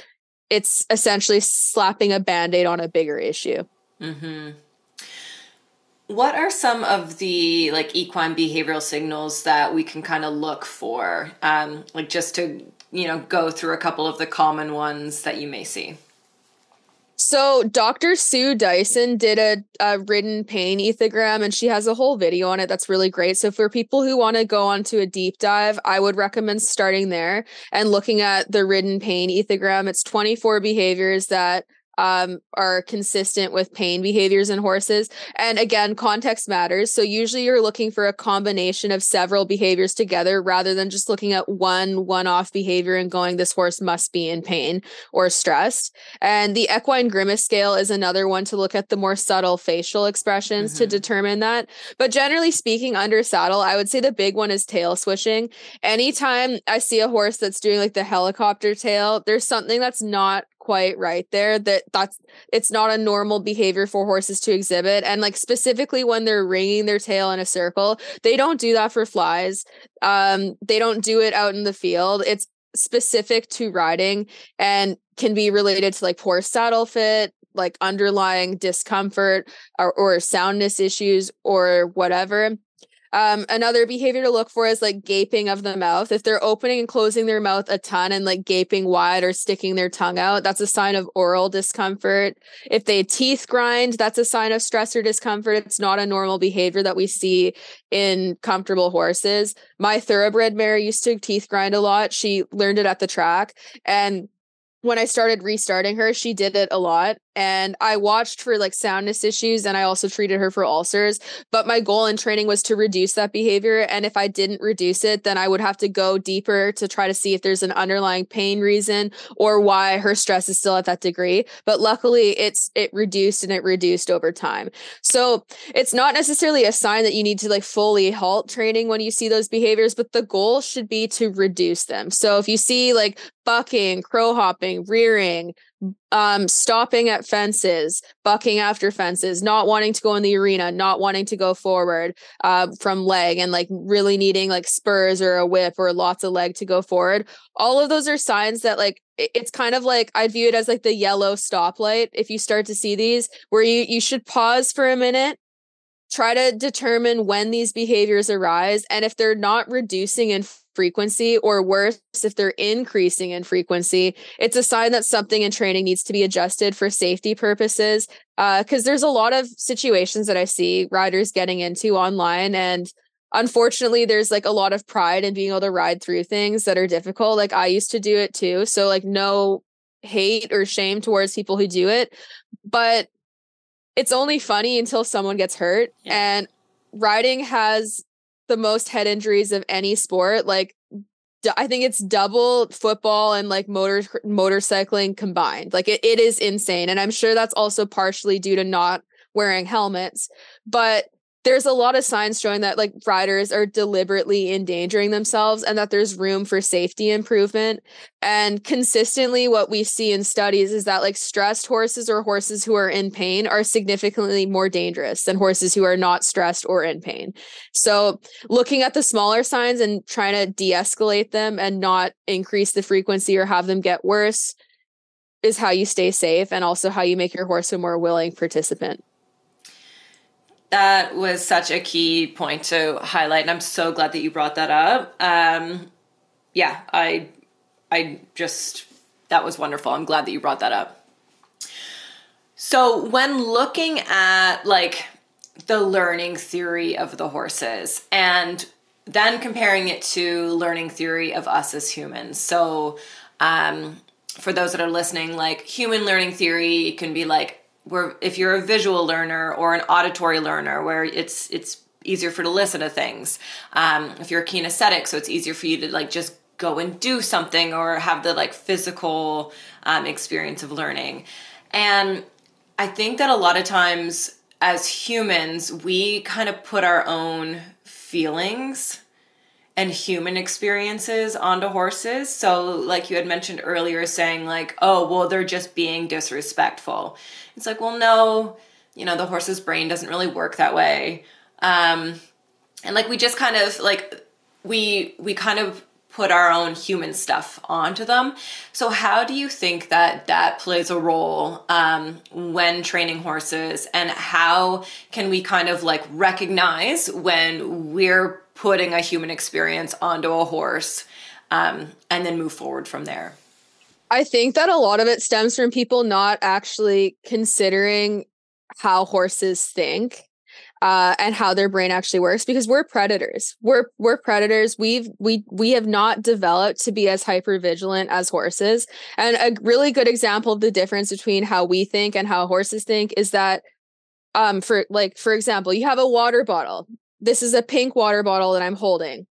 it's essentially slapping a band-aid on a bigger issue mm-hmm. What are some of the like equine behavioral signals that we can kind of look for? Um, like just to you know go through a couple of the common ones that you may see. So Dr. Sue Dyson did a, a ridden pain ethogram and she has a whole video on it that's really great. So for people who want to go onto a deep dive, I would recommend starting there and looking at the ridden pain ethogram. It's 24 behaviors that um, are consistent with pain behaviors in horses. And again, context matters. So usually you're looking for a combination of several behaviors together rather than just looking at one one off behavior and going, this horse must be in pain or stressed. And the equine grimace scale is another one to look at the more subtle facial expressions mm-hmm. to determine that. But generally speaking, under saddle, I would say the big one is tail swishing. Anytime I see a horse that's doing like the helicopter tail, there's something that's not quite right there that that's it's not a normal behavior for horses to exhibit. And like specifically when they're wringing their tail in a circle they don't do that for flies. Um they don't do it out in the field. It's specific to riding and can be related to like poor saddle fit like underlying discomfort or, or soundness issues or whatever um, another behavior to look for is like gaping of the mouth. If they're opening and closing their mouth a ton and like gaping wide or sticking their tongue out, that's a sign of oral discomfort. If they teeth grind, that's a sign of stress or discomfort. It's not a normal behavior that we see in comfortable horses. My thoroughbred mare used to teeth grind a lot. She learned it at the track and when I started restarting her, she did it a lot and I watched for like soundness issues and I also treated her for ulcers. But my goal in training was to reduce that behavior. And if I didn't reduce it, then I would have to go deeper to try to see if there's an underlying pain reason or why her stress is still at that degree. But luckily it's it reduced and it reduced over time. So it's not necessarily a sign that you need to like fully halt training when you see those behaviors, but the goal should be to reduce them. So if you see like bucking, crow hopping, rearing, um, stopping at fences, bucking after fences, not wanting to go in the arena, not wanting to go forward uh, from leg, and like really needing like spurs or a whip or lots of leg to go forward. All of those are signs that like it's kind of like I view it as like the yellow stoplight. If you start to see these, where you you should pause for a minute try to determine when these behaviors arise and if they're not reducing in frequency or worse if they're increasing in frequency it's a sign that something in training needs to be adjusted for safety purposes because uh, there's a lot of situations that i see riders getting into online and unfortunately there's like a lot of pride in being able to ride through things that are difficult like i used to do it too so like no hate or shame towards people who do it but it's only funny until someone gets hurt yeah. and riding has the most head injuries of any sport. Like I think it's double football and like motor motorcycling combined. Like it, it is insane. And I'm sure that's also partially due to not wearing helmets. But there's a lot of signs showing that like riders are deliberately endangering themselves and that there's room for safety improvement. And consistently what we see in studies is that like stressed horses or horses who are in pain are significantly more dangerous than horses who are not stressed or in pain. So looking at the smaller signs and trying to de-escalate them and not increase the frequency or have them get worse is how you stay safe and also how you make your horse a more willing participant that was such a key point to highlight, and I'm so glad that you brought that up. Um, yeah, I, I just that was wonderful. I'm glad that you brought that up. So when looking at like the learning theory of the horses and then comparing it to learning theory of us as humans. So um, for those that are listening, like human learning theory can be like where if you're a visual learner or an auditory learner where it's it's easier for to listen to things um, if you're a kinesthetic so it's easier for you to like just go and do something or have the like physical um, experience of learning. And I think that a lot of times as humans, we kind of put our own feelings and human experiences onto horses. So, like you had mentioned earlier, saying, like, oh, well, they're just being disrespectful. It's like, well, no, you know, the horse's brain doesn't really work that way. Um, and like, we just kind of like, we, we kind of put our own human stuff onto them. So, how do you think that that plays a role um, when training horses, and how can we kind of like recognize when we're putting a human experience onto a horse um, and then move forward from there? I think that a lot of it stems from people not actually considering how horses think uh, and how their brain actually works because we're predators. We're we're predators. We've we we have not developed to be as hyper vigilant as horses. And a really good example of the difference between how we think and how horses think is that um for like for example, you have a water bottle. This is a pink water bottle that I'm holding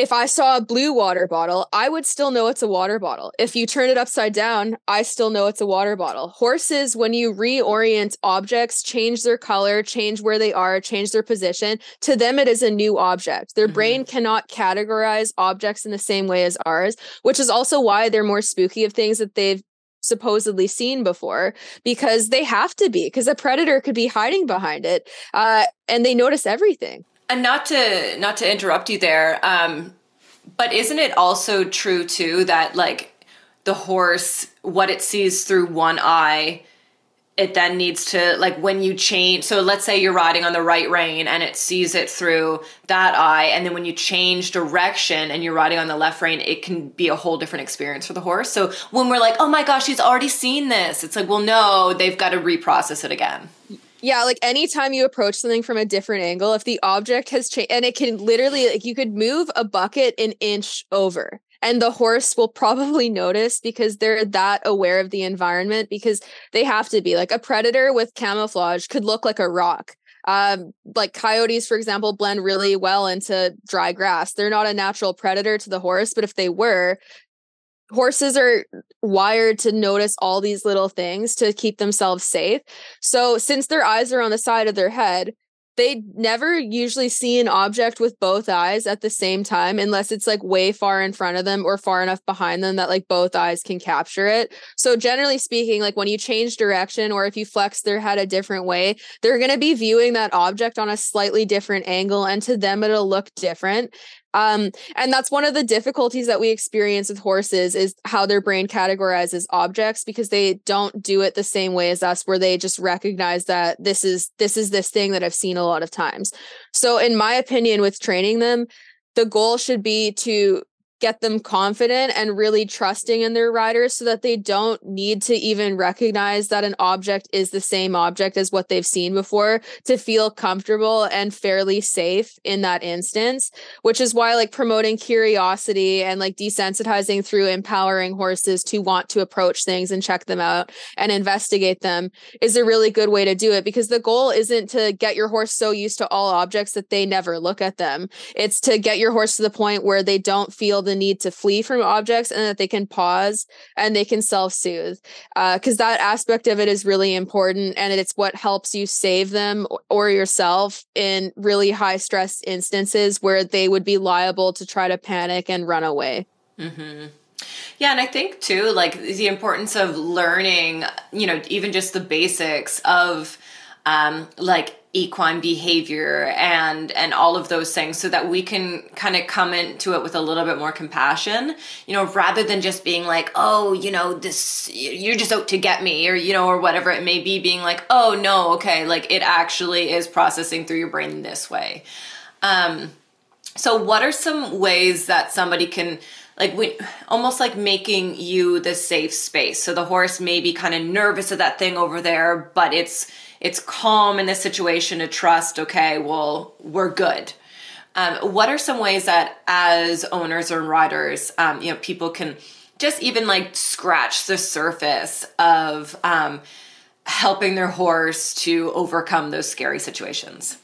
if I saw a blue water bottle, I would still know it's a water bottle. If you turn it upside down, I still know it's a water bottle. Horses, when you reorient objects, change their color, change where they are, change their position, to them it is a new object. Their mm-hmm. brain cannot categorize objects in the same way as ours, which is also why they're more spooky of things that they've supposedly seen before because they have to be because a predator could be hiding behind it uh, and they notice everything. And not to not to interrupt you there um but isn't it also true too that like the horse what it sees through one eye it then needs to like when you change so let's say you're riding on the right rein and it sees it through that eye and then when you change direction and you're riding on the left rein it can be a whole different experience for the horse. So when we're like oh my gosh he's already seen this it's like well no they've got to reprocess it again. Yeah, like anytime you approach something from a different angle, if the object has changed, and it can literally, like, you could move a bucket an inch over, and the horse will probably notice because they're that aware of the environment because they have to be. Like a predator with camouflage could look like a rock. Um, like coyotes, for example, blend really well into dry grass. They're not a natural predator to the horse, but if they were, horses are wired to notice all these little things to keep themselves safe. So, since their eyes are on the side of their head, they never usually see an object with both eyes at the same time unless it's like way far in front of them or far enough behind them that like both eyes can capture it. So generally speaking, like when you change direction or if you flex their head a different way, they're going to be viewing that object on a slightly different angle and to them it'll look different. Um, and that's one of the difficulties that we experience with horses is how their brain categorizes objects because they don't do it the same way as us, where they just recognize that this is this is this thing that I've seen a lot of times. So, in my opinion, with training them, the goal should be to get them confident and really trusting in their riders so that they don't need to even recognize that an object is the same object as what they've seen before to feel comfortable and fairly safe in that instance which is why like promoting curiosity and like desensitizing through empowering horses to want to approach things and check them out and investigate them is a really good way to do it because the goal isn't to get your horse so used to all objects that they never look at them. It's to get your horse to the point where they don't feel the need to flee from objects and that they can pause and they can self-soothe because uh, that aspect of it is really important and it's what helps you save them or yourself in really high stress instances where they would be liable to try to panic and run away mm-hmm. Yeah, and I think too, like the importance of learning, you know, even just the basics of um, like equine behavior and and all of those things so that we can kind of come into it with a little bit more compassion you know rather than just being like oh you know this you're just out to get me or you know or whatever it may be being like oh no okay like it actually is processing through your brain this way. Um so what are some ways that somebody can like we almost like making you the safe space? So the horse may be kind of nervous of that thing over there but it's it's calm in this situation to trust, okay, well, we're good. Um, what are some ways that as owners or riders, um, you know, people can just even like scratch the surface of um, helping their horse to overcome those scary situations?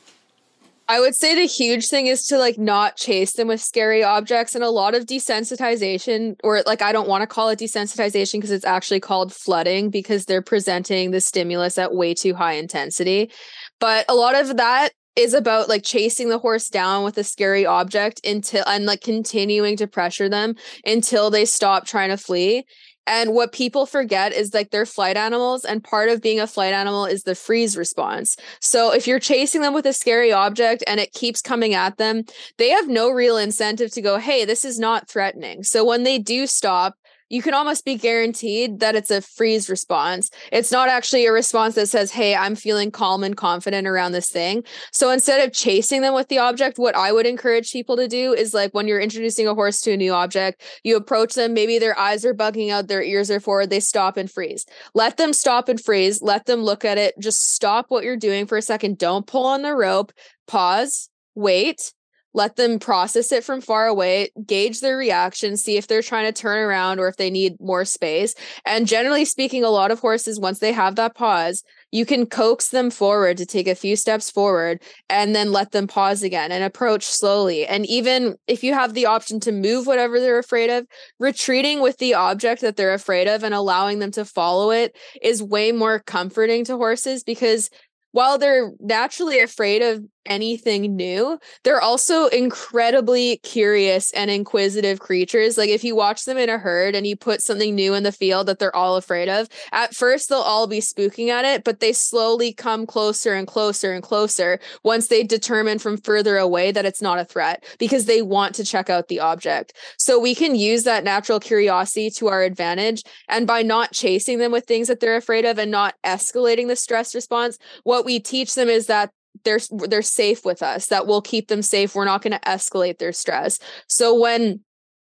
I would say the huge thing is to like not chase them with scary objects and a lot of desensitization, or like I don't want to call it desensitization because it's actually called flooding because they're presenting the stimulus at way too high intensity. But a lot of that is about like chasing the horse down with a scary object until and like continuing to pressure them until they stop trying to flee. And what people forget is like they're flight animals, and part of being a flight animal is the freeze response. So if you're chasing them with a scary object and it keeps coming at them, they have no real incentive to go, hey, this is not threatening. So when they do stop, you can almost be guaranteed that it's a freeze response. It's not actually a response that says, Hey, I'm feeling calm and confident around this thing. So instead of chasing them with the object, what I would encourage people to do is like when you're introducing a horse to a new object, you approach them, maybe their eyes are bugging out, their ears are forward, they stop and freeze. Let them stop and freeze. Let them look at it. Just stop what you're doing for a second. Don't pull on the rope. Pause, wait, let them process it from far away, gauge their reaction, see if they're trying to turn around or if they need more space. And generally speaking, a lot of horses, once they have that pause, you can coax them forward to take a few steps forward and then let them pause again and approach slowly. And even if you have the option to move whatever they're afraid of, retreating with the object that they're afraid of and allowing them to follow it is way more comforting to horses because while they're naturally afraid of anything new, they're also incredibly curious and inquisitive creatures. Like if you watch them in a herd and you put something new in the field that they're all afraid of, at first they'll all be spooking at it, but they slowly come closer and closer and closer once they determine from further away that it's not a threat because they want to check out the object. So we can use that natural curiosity to our advantage. And by not chasing them with things that they're afraid of and not escalating the stress response, what we teach them is that they're they're safe with us that will keep them safe we're not going to escalate their stress so when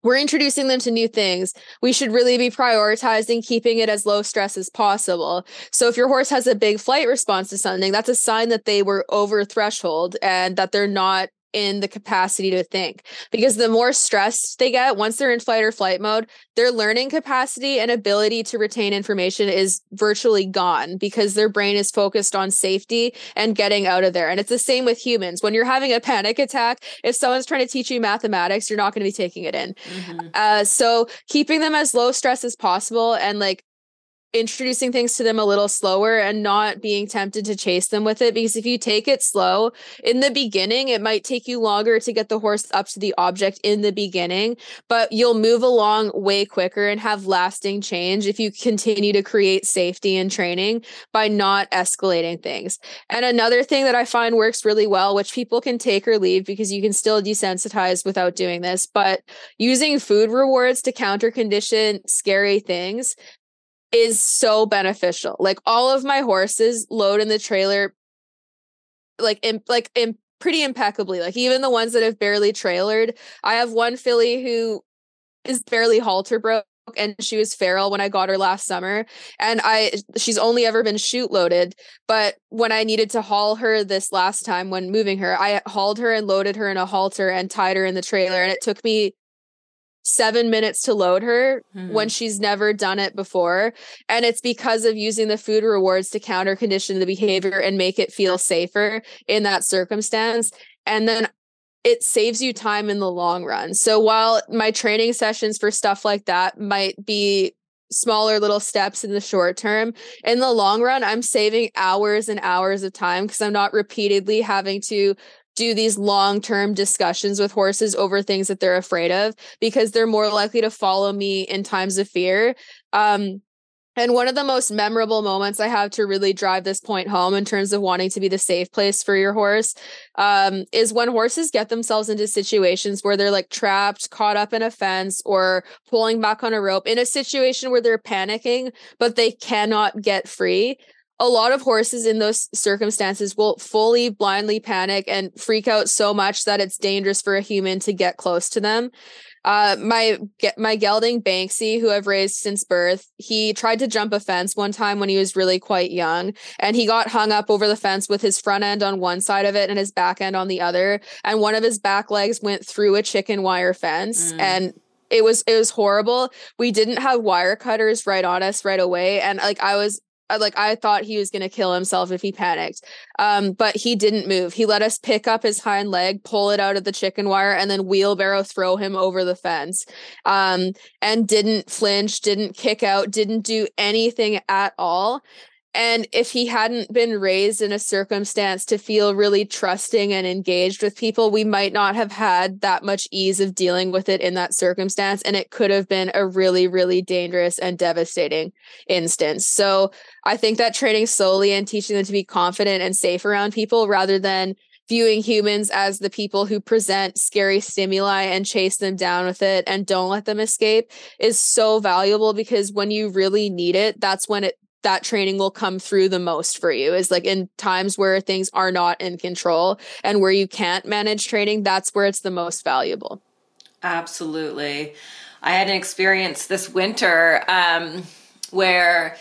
we're introducing them to new things. We should really be prioritizing keeping it as low stress as possible. So, if your horse has a big flight response to something, that's a sign that they were over threshold and that they're not in the capacity to think. Because the more stressed they get once they're in fight or flight mode their learning capacity and ability to retain information is virtually gone because their brain is focused on safety and getting out of there. And it's the same with humans. When you're having a panic attack if someone's trying to teach you mathematics you're not going to be taking it in. Mm-hmm. uh, so keeping them as low stress as possible and like introducing things to them a little slower and not being tempted to chase them with it because if you take it slow in the beginning it might take you longer to get the horse up to the object in the beginning but you'll move along way quicker and have lasting change if you continue to create safety and training by not escalating things. And another thing that i find works really well which people can take or leave because you can still desensitize without doing this but using food rewards to counter condition scary things is so beneficial. Like all of my horses load in the trailer like in like in pretty impeccably. Like even the ones that have barely trailered. I have one filly who is barely halter broke and she was feral when I got her last summer and I she's only ever been chute loaded but when I needed to haul her this last time when moving her I hauled her and loaded her in a halter and tied her in the trailer and it took me seven minutes to load her mm-hmm. when she's never done it before. And it's because of using the food rewards to counter condition the behavior and make it feel safer in that circumstance. And then it saves you time in the long run. So while my training sessions for stuff like that might be smaller little steps in the short term, in the long run, I'm saving hours and hours of time because I'm not repeatedly having to do these long term discussions with horses over things that they're afraid of because they're more likely to follow me in times of fear. Um, and one of the most memorable moments I have to really drive this point home in terms of wanting to be the safe place for your horse um, is when horses get themselves into situations where they're like trapped, caught up in a fence, or pulling back on a rope in a situation where they're panicking, but they cannot get free a lot of horses in those circumstances will fully blindly panic and freak out so much that it's dangerous for a human to get close to them. Uh, my my gelding Banksy, who I've raised since birth, he tried to jump a fence one time when he was really quite young, and he got hung up over the fence with his front end on one side of it and his back end on the other, and one of his back legs went through a chicken wire fence, mm. and it was it was horrible. We didn't have wire cutters right on us right away, and like I was like I thought he was going to kill himself if he panicked. Um, but he didn't move. He let us pick up his hind leg, pull it out of the chicken wire, and then wheelbarrow throw him over the fence. Um, and didn't flinch, didn't kick out, didn't do anything at all. And if he hadn't been raised in a circumstance to feel really trusting and engaged with people, we might not have had that much ease of dealing with it in that circumstance. And it could have been a really, really dangerous and devastating instance. So I think that training slowly and teaching them to be confident and safe around people rather than viewing humans as the people who present scary stimuli and chase them down with it and don't let them escape is so valuable because when you really need it, that's when it that training will come through the most for you is like in times where things are not in control and where you can't manage training that's where it's the most valuable. Absolutely. I had an experience this winter um, where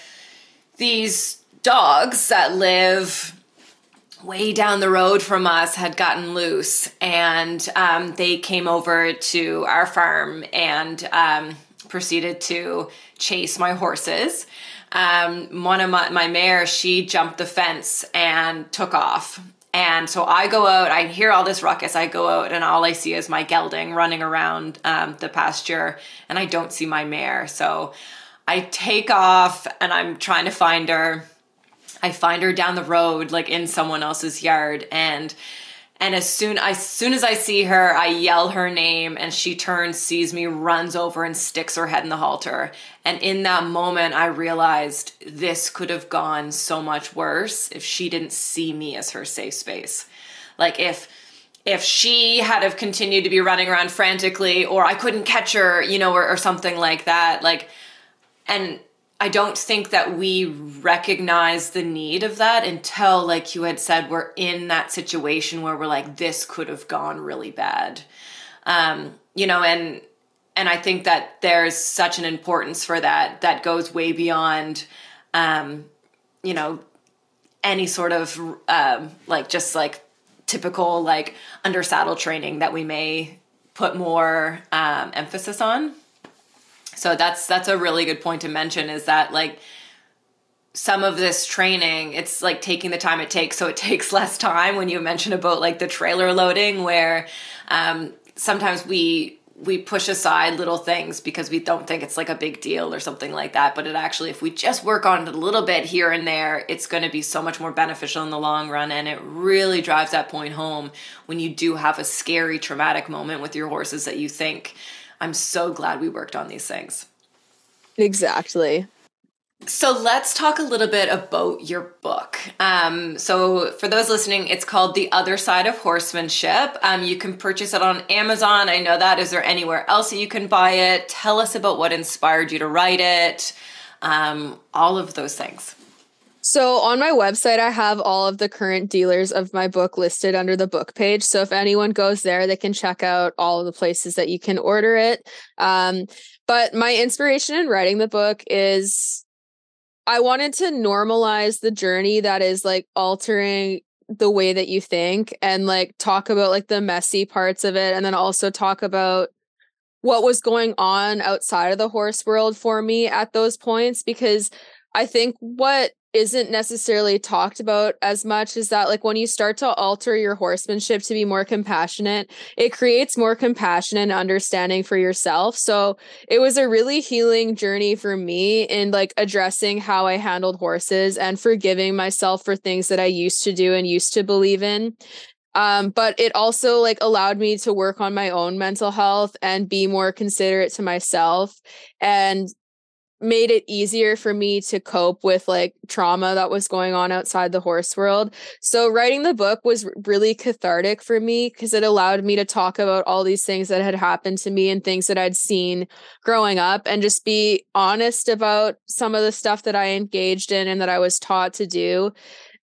these dogs that live way down the road from us had gotten loose and um, they came over to our farm and um, proceeded to chase my horses um, one of my, my mare, she jumped the fence and took off. And so I go out, I hear all this ruckus. I go out, and all I see is my gelding running around um, the pasture, and I don't see my mare. So I take off and I'm trying to find her. I find her down the road, like in someone else's yard. And and as soon as soon as I see her, I yell her name and she turns, sees me, runs over and sticks her head in the halter. And in that moment I realized this could have gone so much worse if she didn't see me as her safe space. Like if if she had have continued to be running around frantically or I couldn't catch her, you know, or, or something like that, like and I don't think that we recognize the need of that until, like you had said, we're in that situation where we're like, this could have gone really bad. Um, you know, and and I think that there's such an importance for that that goes way beyond, um, you know, any sort of um, like just like typical like under saddle training that we may put more um, emphasis on. So that's that's a really good point to mention is that like some of this training it's like taking the time it takes. So it takes less time when you mention about like the trailer loading where um, sometimes we we push aside little things because we don't think it's like a big deal or something like that. But it actually if we just work on it a little bit here and there it's going to be so much more beneficial in the long run. And it really drives that point home when you do have a scary traumatic moment with your horses that you think I'm so glad we worked on these things. Exactly. So let's talk a little bit about your book. Um, so for those listening, it's called The Other Side of Horsemanship. Um, you can purchase it on Amazon. I know that. Is there anywhere else that you can buy it? Tell us about what inspired you to write it. Um, all of those things. So on my website, I have all of the current dealers of my book listed under the book page. So if anyone goes there, they can check out all of the places that you can order it. Um, but my inspiration in writing the book is I wanted to normalize the journey that is like altering the way that you think and like talk about like the messy parts of it and then also talk about what was going on outside of the horse world for me at those points because I think what isn't necessarily talked about as much is that like when you start to alter your horsemanship to be more compassionate it creates more compassion and understanding for yourself. So it was a really healing journey for me in like addressing how i handled horses and forgiving myself for things that i used to do and used to believe in. Um, but it also like allowed me to work on my own mental health and be more considerate to myself. And made it easier for me to cope with like trauma that was going on outside the horse world. So writing the book was really cathartic for me because it allowed me to talk about all these things that had happened to me and things that I'd seen growing up and just be honest about some of the stuff that I engaged in and that I was taught to do.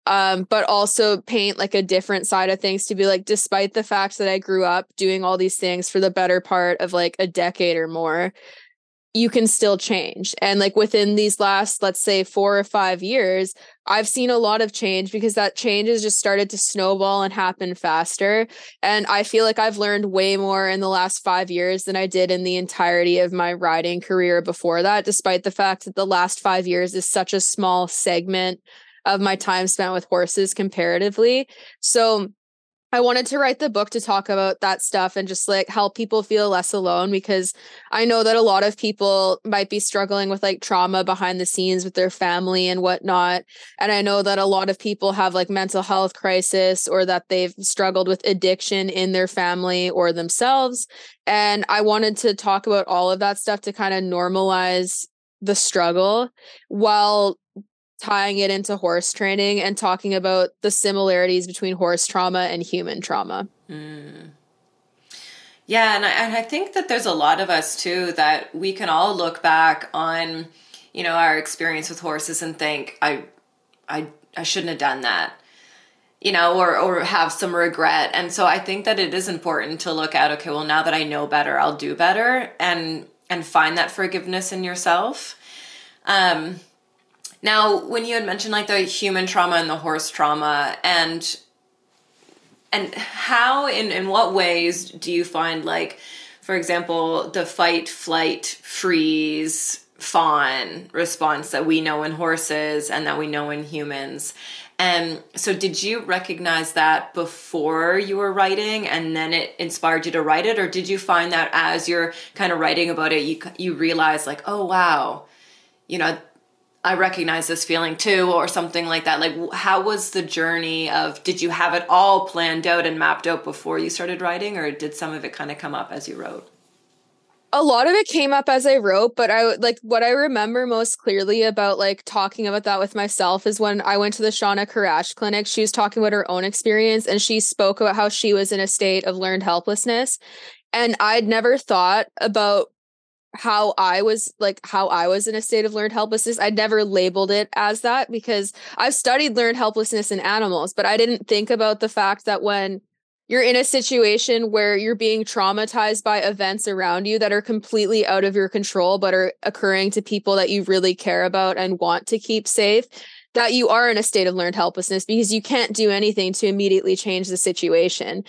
Um, but also paint like a different side of things to be like, despite the fact that I grew up doing all these things for the better part of like a decade or more, you can still change. And like within these last, let's say, four or five years, I've seen a lot of change because that change has just started to snowball and happen faster. And I feel like I've learned way more in the last five years than I did in the entirety of my riding career before that, despite the fact that the last five years is such a small segment of my time spent with horses comparatively. So I wanted to write the book to talk about that stuff and just like help people feel less alone because I know that a lot of people might be struggling with like trauma behind the scenes with their family and whatnot. And I know that a lot of people have like mental health crisis or that they've struggled with addiction in their family or themselves. And I wanted to talk about all of that stuff to kind of normalize the struggle while tying it into horse training and talking about the similarities between horse trauma and human trauma. Mm. Yeah, and I, and I think that there's a lot of us too that we can all look back on, you know, our experience with horses and think, I, I, I shouldn't have done that, you know, or or have some regret. And so I think that it is important to look at, okay, well, now that I know better, I'll do better, and and find that forgiveness in yourself. Um, now, when you had mentioned like the human trauma and the horse trauma, and and how in in what ways do you find like, for example, the fight, flight, freeze, fawn response that we know in horses and that we know in humans? And so, did you recognize that before you were writing, and then it inspired you to write it, or did you find that as you're kind of writing about it, you you realize like, oh wow, you know I recognize this feeling too, or something like that. Like, how was the journey of, did you have it all planned out and mapped out before you started writing, or did some of it kind of come up as you wrote? A lot of it came up as I wrote, but I like what I remember most clearly about like talking about that with myself is when I went to the Shawna Karrasch clinic. She was talking about her own experience and she spoke about how she was in a state of learned helplessness. And I'd never thought about how I was like how I was in a state of learned helplessness. I never labeled it as that because I've studied learned helplessness in animals, but I didn't think about the fact that when you're in a situation where you're being traumatized by events around you that are completely out of your control but are occurring to people that you really care about and want to keep safe that you are in a state of learned helplessness because you can't do anything to immediately change the situation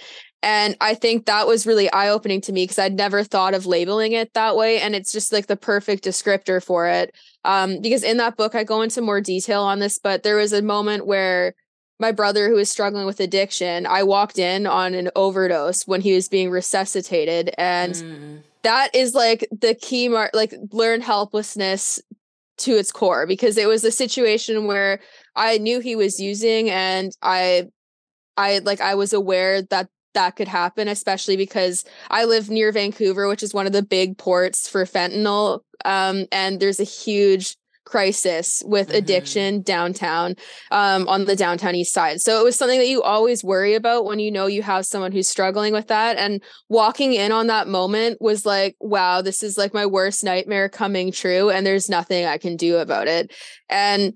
and I think that was really eye opening to me because I'd never thought of labeling it that way. And it's just like the perfect descriptor for it. Um, because in that book, I go into more detail on this, but there was a moment where my brother, who was struggling with addiction, I walked in on an overdose when he was being resuscitated. And mm. that is like the key mark, like learned helplessness to its core because it was a situation where I knew he was using and I I like I was aware that that could happen, especially because I live near Vancouver, which is one of the big ports for fentanyl. Um, and there's a huge crisis with mm-hmm. addiction downtown um, on the downtown east side. So it was something that you always worry about when you know you have someone who's struggling with that. And walking in on that moment was like, wow, this is like my worst nightmare coming true. And there's nothing I can do about it. And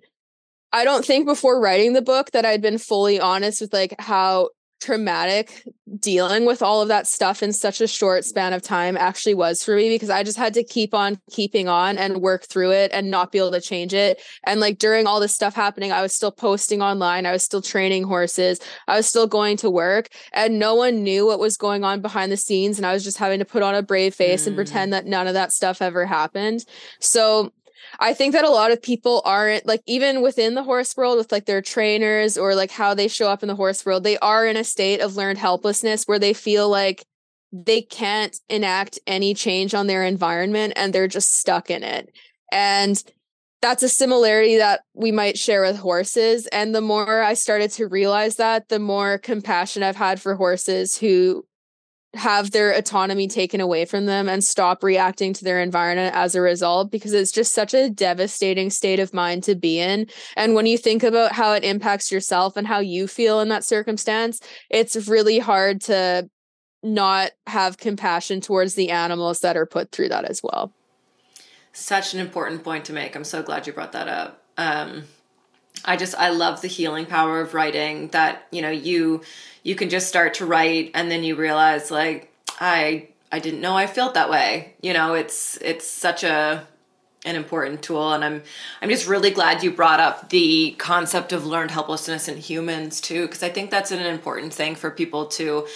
I don't think before writing the book that I'd been fully honest with like how traumatic dealing with all of that stuff in such a short span of time actually was for me because I just had to keep on keeping on and work through it and not be able to change it. And like during all this stuff happening, I was still posting online, I was still training horses, I was still going to work, and no one knew what was going on behind the scenes. And I was just having to put on a brave face mm. and pretend that none of that stuff ever happened. So I think that a lot of people aren't like even within the horse world with like their trainers or like how they show up in the horse world, they are in a state of learned helplessness where they feel like they can't enact any change on their environment and they're just stuck in it. And that's a similarity that we might share with horses. And the more I started to realize that, the more compassion I've had for horses who have their autonomy taken away from them and stop reacting to their environment as a result because it's just such a devastating state of mind to be in. And when you think about how it impacts yourself and how you feel in that circumstance it's really hard to not have compassion towards the animals that are put through that as well. Such an important point to make. I'm so glad you brought that up. Um I just I love the healing power of writing that you know you you can just start to write and then you realize like I I didn't know I felt that way. You know, it's it's such a an important tool and I'm I'm just really glad you brought up the concept of learned helplessness in humans too because I think that's an important thing for people to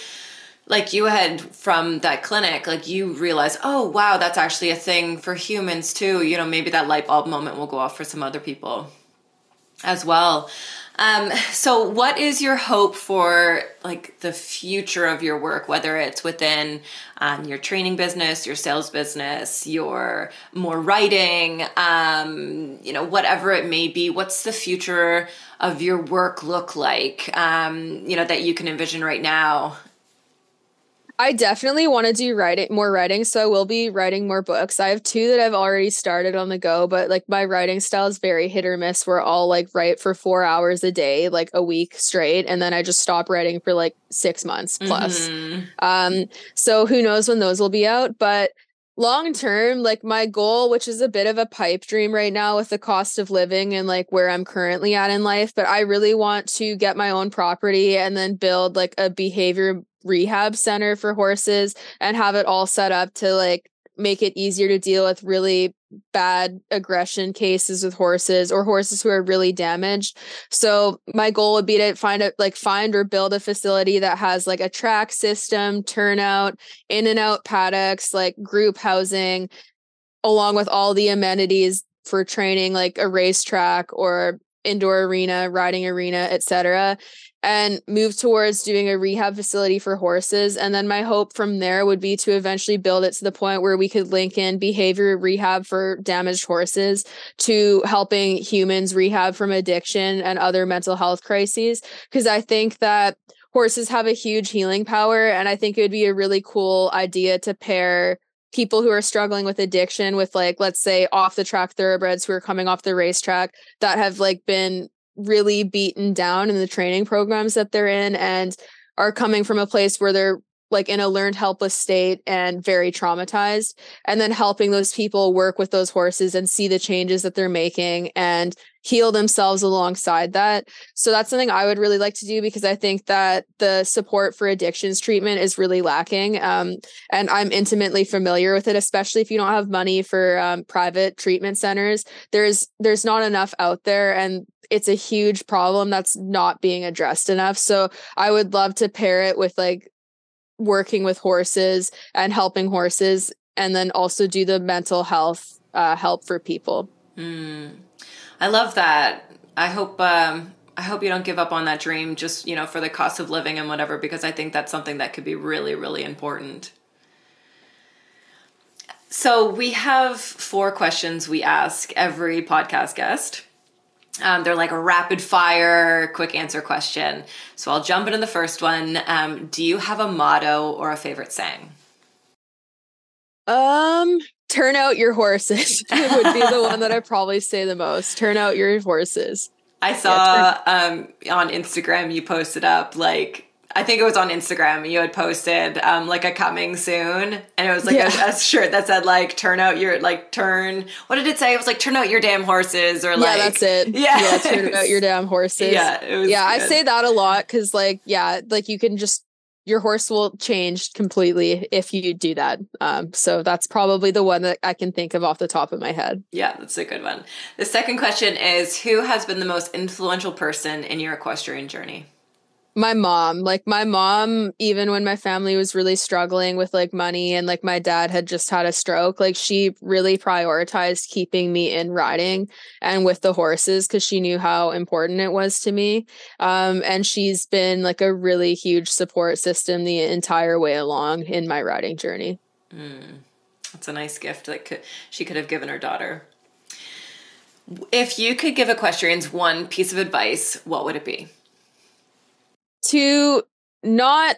like you had from that clinic like you realize oh wow that's actually a thing for humans too you know maybe that light bulb moment will go off for some other people as well. Um, so what is your hope for like the future of your work whether it's within um, your training business your sales business your more writing um, you know whatever it may be? What's the future of your work look like um, you know that you can envision right now I definitely want to do writing more writing, so I will be writing more books. I have two that I've already started on the go, but like my writing style is very hit or miss. We're all like write for four hours a day, like a week straight, and then I just stop writing for like six months plus. Mm-hmm. Um, so who knows when those will be out? But long term, like my goal, which is a bit of a pipe dream right now with the cost of living and like where I'm currently at in life, but I really want to get my own property and then build like a behavior rehab center for horses and have it all set up to like make it easier to deal with really bad aggression cases with horses or horses who are really damaged. So my goal would be to find a like find or build a facility that has like a track system, turnout, in and out paddocks, like group housing, along with all the amenities for training like a racetrack or indoor arena, riding arena, etc and move towards doing a rehab facility for horses. And then my hope from there would be to eventually build it to the point where we could link in behavior rehab for damaged horses to helping humans rehab from addiction and other mental health crises. Because I think that horses have a huge healing power. And I think it would be a really cool idea to pair people who are struggling with addiction with like let's say off the track thoroughbreds who are coming off the racetrack that have like been really beaten down in the training programs that they're in and are coming from a place where they're like in a learned helpless state and very traumatized and then helping those people work with those horses and see the changes that they're making and heal themselves alongside that so that's something i would really like to do because i think that the support for addictions treatment is really lacking um, and i'm intimately familiar with it especially if you don't have money for um, private treatment centers there's there's not enough out there and it's a huge problem that's not being addressed enough. So I would love to pair it with like working with horses and helping horses and then also do the mental health uh, help for people. Mm. I love that. I hope um, I hope you don't give up on that dream just, you know, for the cost of living and whatever because I think that's something that could be really really important. So, we have four questions we ask every podcast guest. Um, they're like a rapid fire, quick answer question. So I'll jump into the first one. Um, do you have a motto or a favorite saying? Um, turn out your horses would be the one that I probably say the most. Turn out your horses. I saw yeah, um, on Instagram you posted up like I think it was on Instagram. You had posted um, like a coming soon, and it was like yeah. a, a, shirt that said like "turn out your like turn." What did it say? It was like "turn out your damn horses" or like yeah, that's it. Yeah, yeah, turn out your damn horses. Yeah, yeah. Good. I say that a lot because like yeah, like you can just your horse will change completely if you do that. Um, so that's probably the one that I can think of off the top of my head. Yeah, that's a good one. The second question is: Who has been the most influential person in your equestrian journey? My mom like my mom even when my family was really struggling with like money and like my dad had just had a stroke like she really prioritized keeping me in riding and with the horses because she knew how important it was to me. Um, and she's been like a really huge support system the entire way along in my riding journey. Mm, that's a nice gift that could, she could have given her daughter. If you could give equestrians one piece of advice what would it be to not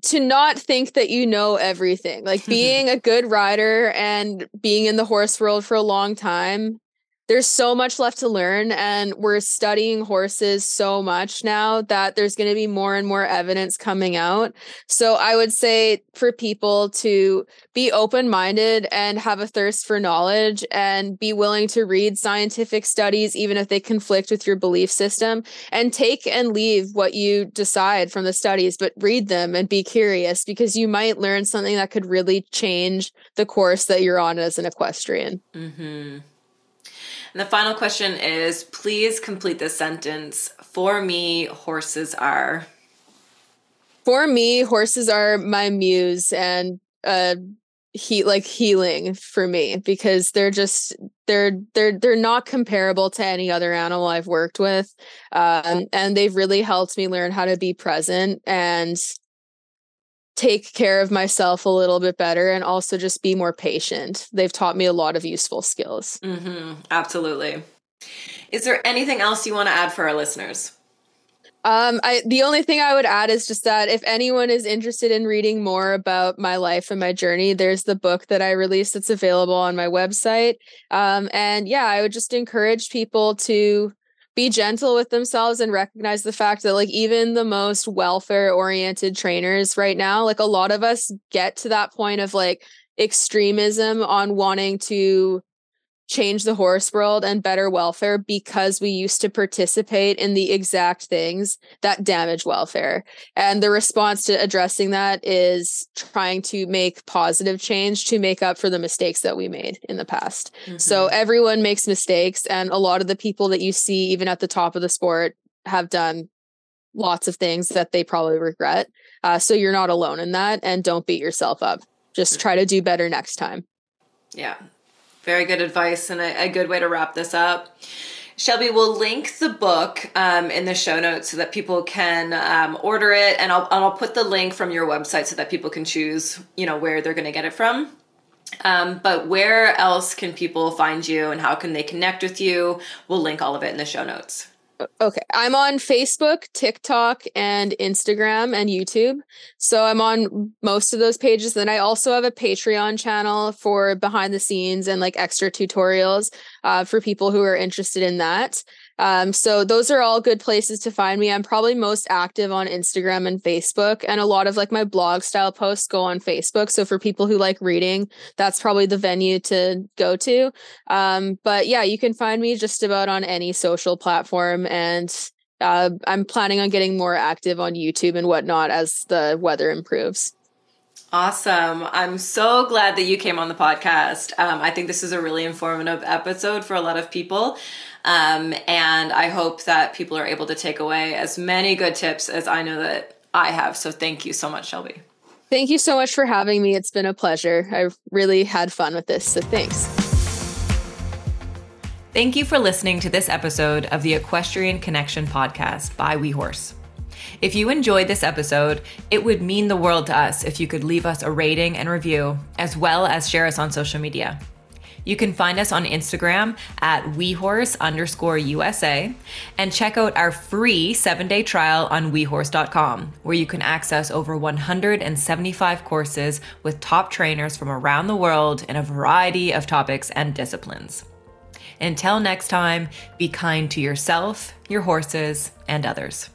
to not think that you know everything like being a good rider and being in the horse world for a long time there's so much left to learn and we're studying horses so much now that there's going to be more and more evidence coming out so i would say for people to be open-minded and have a thirst for knowledge and be willing to read scientific studies even if they conflict with your belief system and take and leave what you decide from the studies but read them and be curious because you might learn something that could really change the course that you're on as an equestrian mm-hmm. And the final question is please complete this sentence. For me, horses are. For me, horses are my muse and uh he like healing for me because they're just they're they're they're not comparable to any other animal I've worked with. Um and they've really helped me learn how to be present and take care of myself a little bit better and also just be more patient. They've taught me a lot of useful skills. Mm-hmm, absolutely. Is there anything else you want to add for our listeners? Um, I the only thing I would add is just that if anyone is interested in reading more about my life and my journey, there's the book that I released that's available on my website. Um, and yeah, I would just encourage people to be gentle with themselves and recognize the fact that like even the most welfare oriented trainers right now like a lot of us get to that point of like extremism on wanting to change the horse world and better welfare because we used to participate in the exact things that damage welfare. And the response to addressing that is trying to make positive change to make up for the mistakes that we made in the past. Mm-hmm. So everyone makes mistakes, and a lot of the people that you see, even at the top of the sport, have done lots of things that they probably regret. Uh, so you're not alone in that, and don't beat yourself up. Just mm. try to do better next time. Yeah, very good advice and a, a good way to wrap this up. Shelby will link the book um, in the show notes so that people can um, order it, and I'll I'll put the link from your website so that people can choose, you know, where they're going to get it from. Um, but where else can people find you, and how can they connect with you? We'll link all of it in the show notes. Okay. I'm on Facebook, TikTok, and Instagram and YouTube. So I'm on most of those pages. Then I also have a Patreon channel for behind the scenes and like extra tutorials uh, for people who are interested in that. Um, so those are all good places to find me. I'm probably most active on Instagram and Facebook, and a lot of like my blog style posts go on Facebook. So for people who like reading, that's probably the venue to go to. Um, but yeah, you can find me just about on any social platform, and uh, I'm planning on getting more active on YouTube and whatnot as the weather improves. Awesome. I'm so glad that you came on the podcast. Um, I think this is a really informative episode for a lot of people. Um, and I hope that people are able to take away as many good tips as I know that I have. So thank you so much, Shelby. Thank you so much for having me. It's been a pleasure. I really had fun with this. So thanks. Thank you for listening to this episode of the Equestrian Connection podcast by WeHorse. If you enjoyed this episode, it would mean the world to us if you could leave us a rating and review, as well as share us on social media. You can find us on Instagram at WeHorse underscore USA and check out our free seven day trial on WeHorse.com, where you can access over 175 courses with top trainers from around the world in a variety of topics and disciplines. Until next time, be kind to yourself, your horses, and others.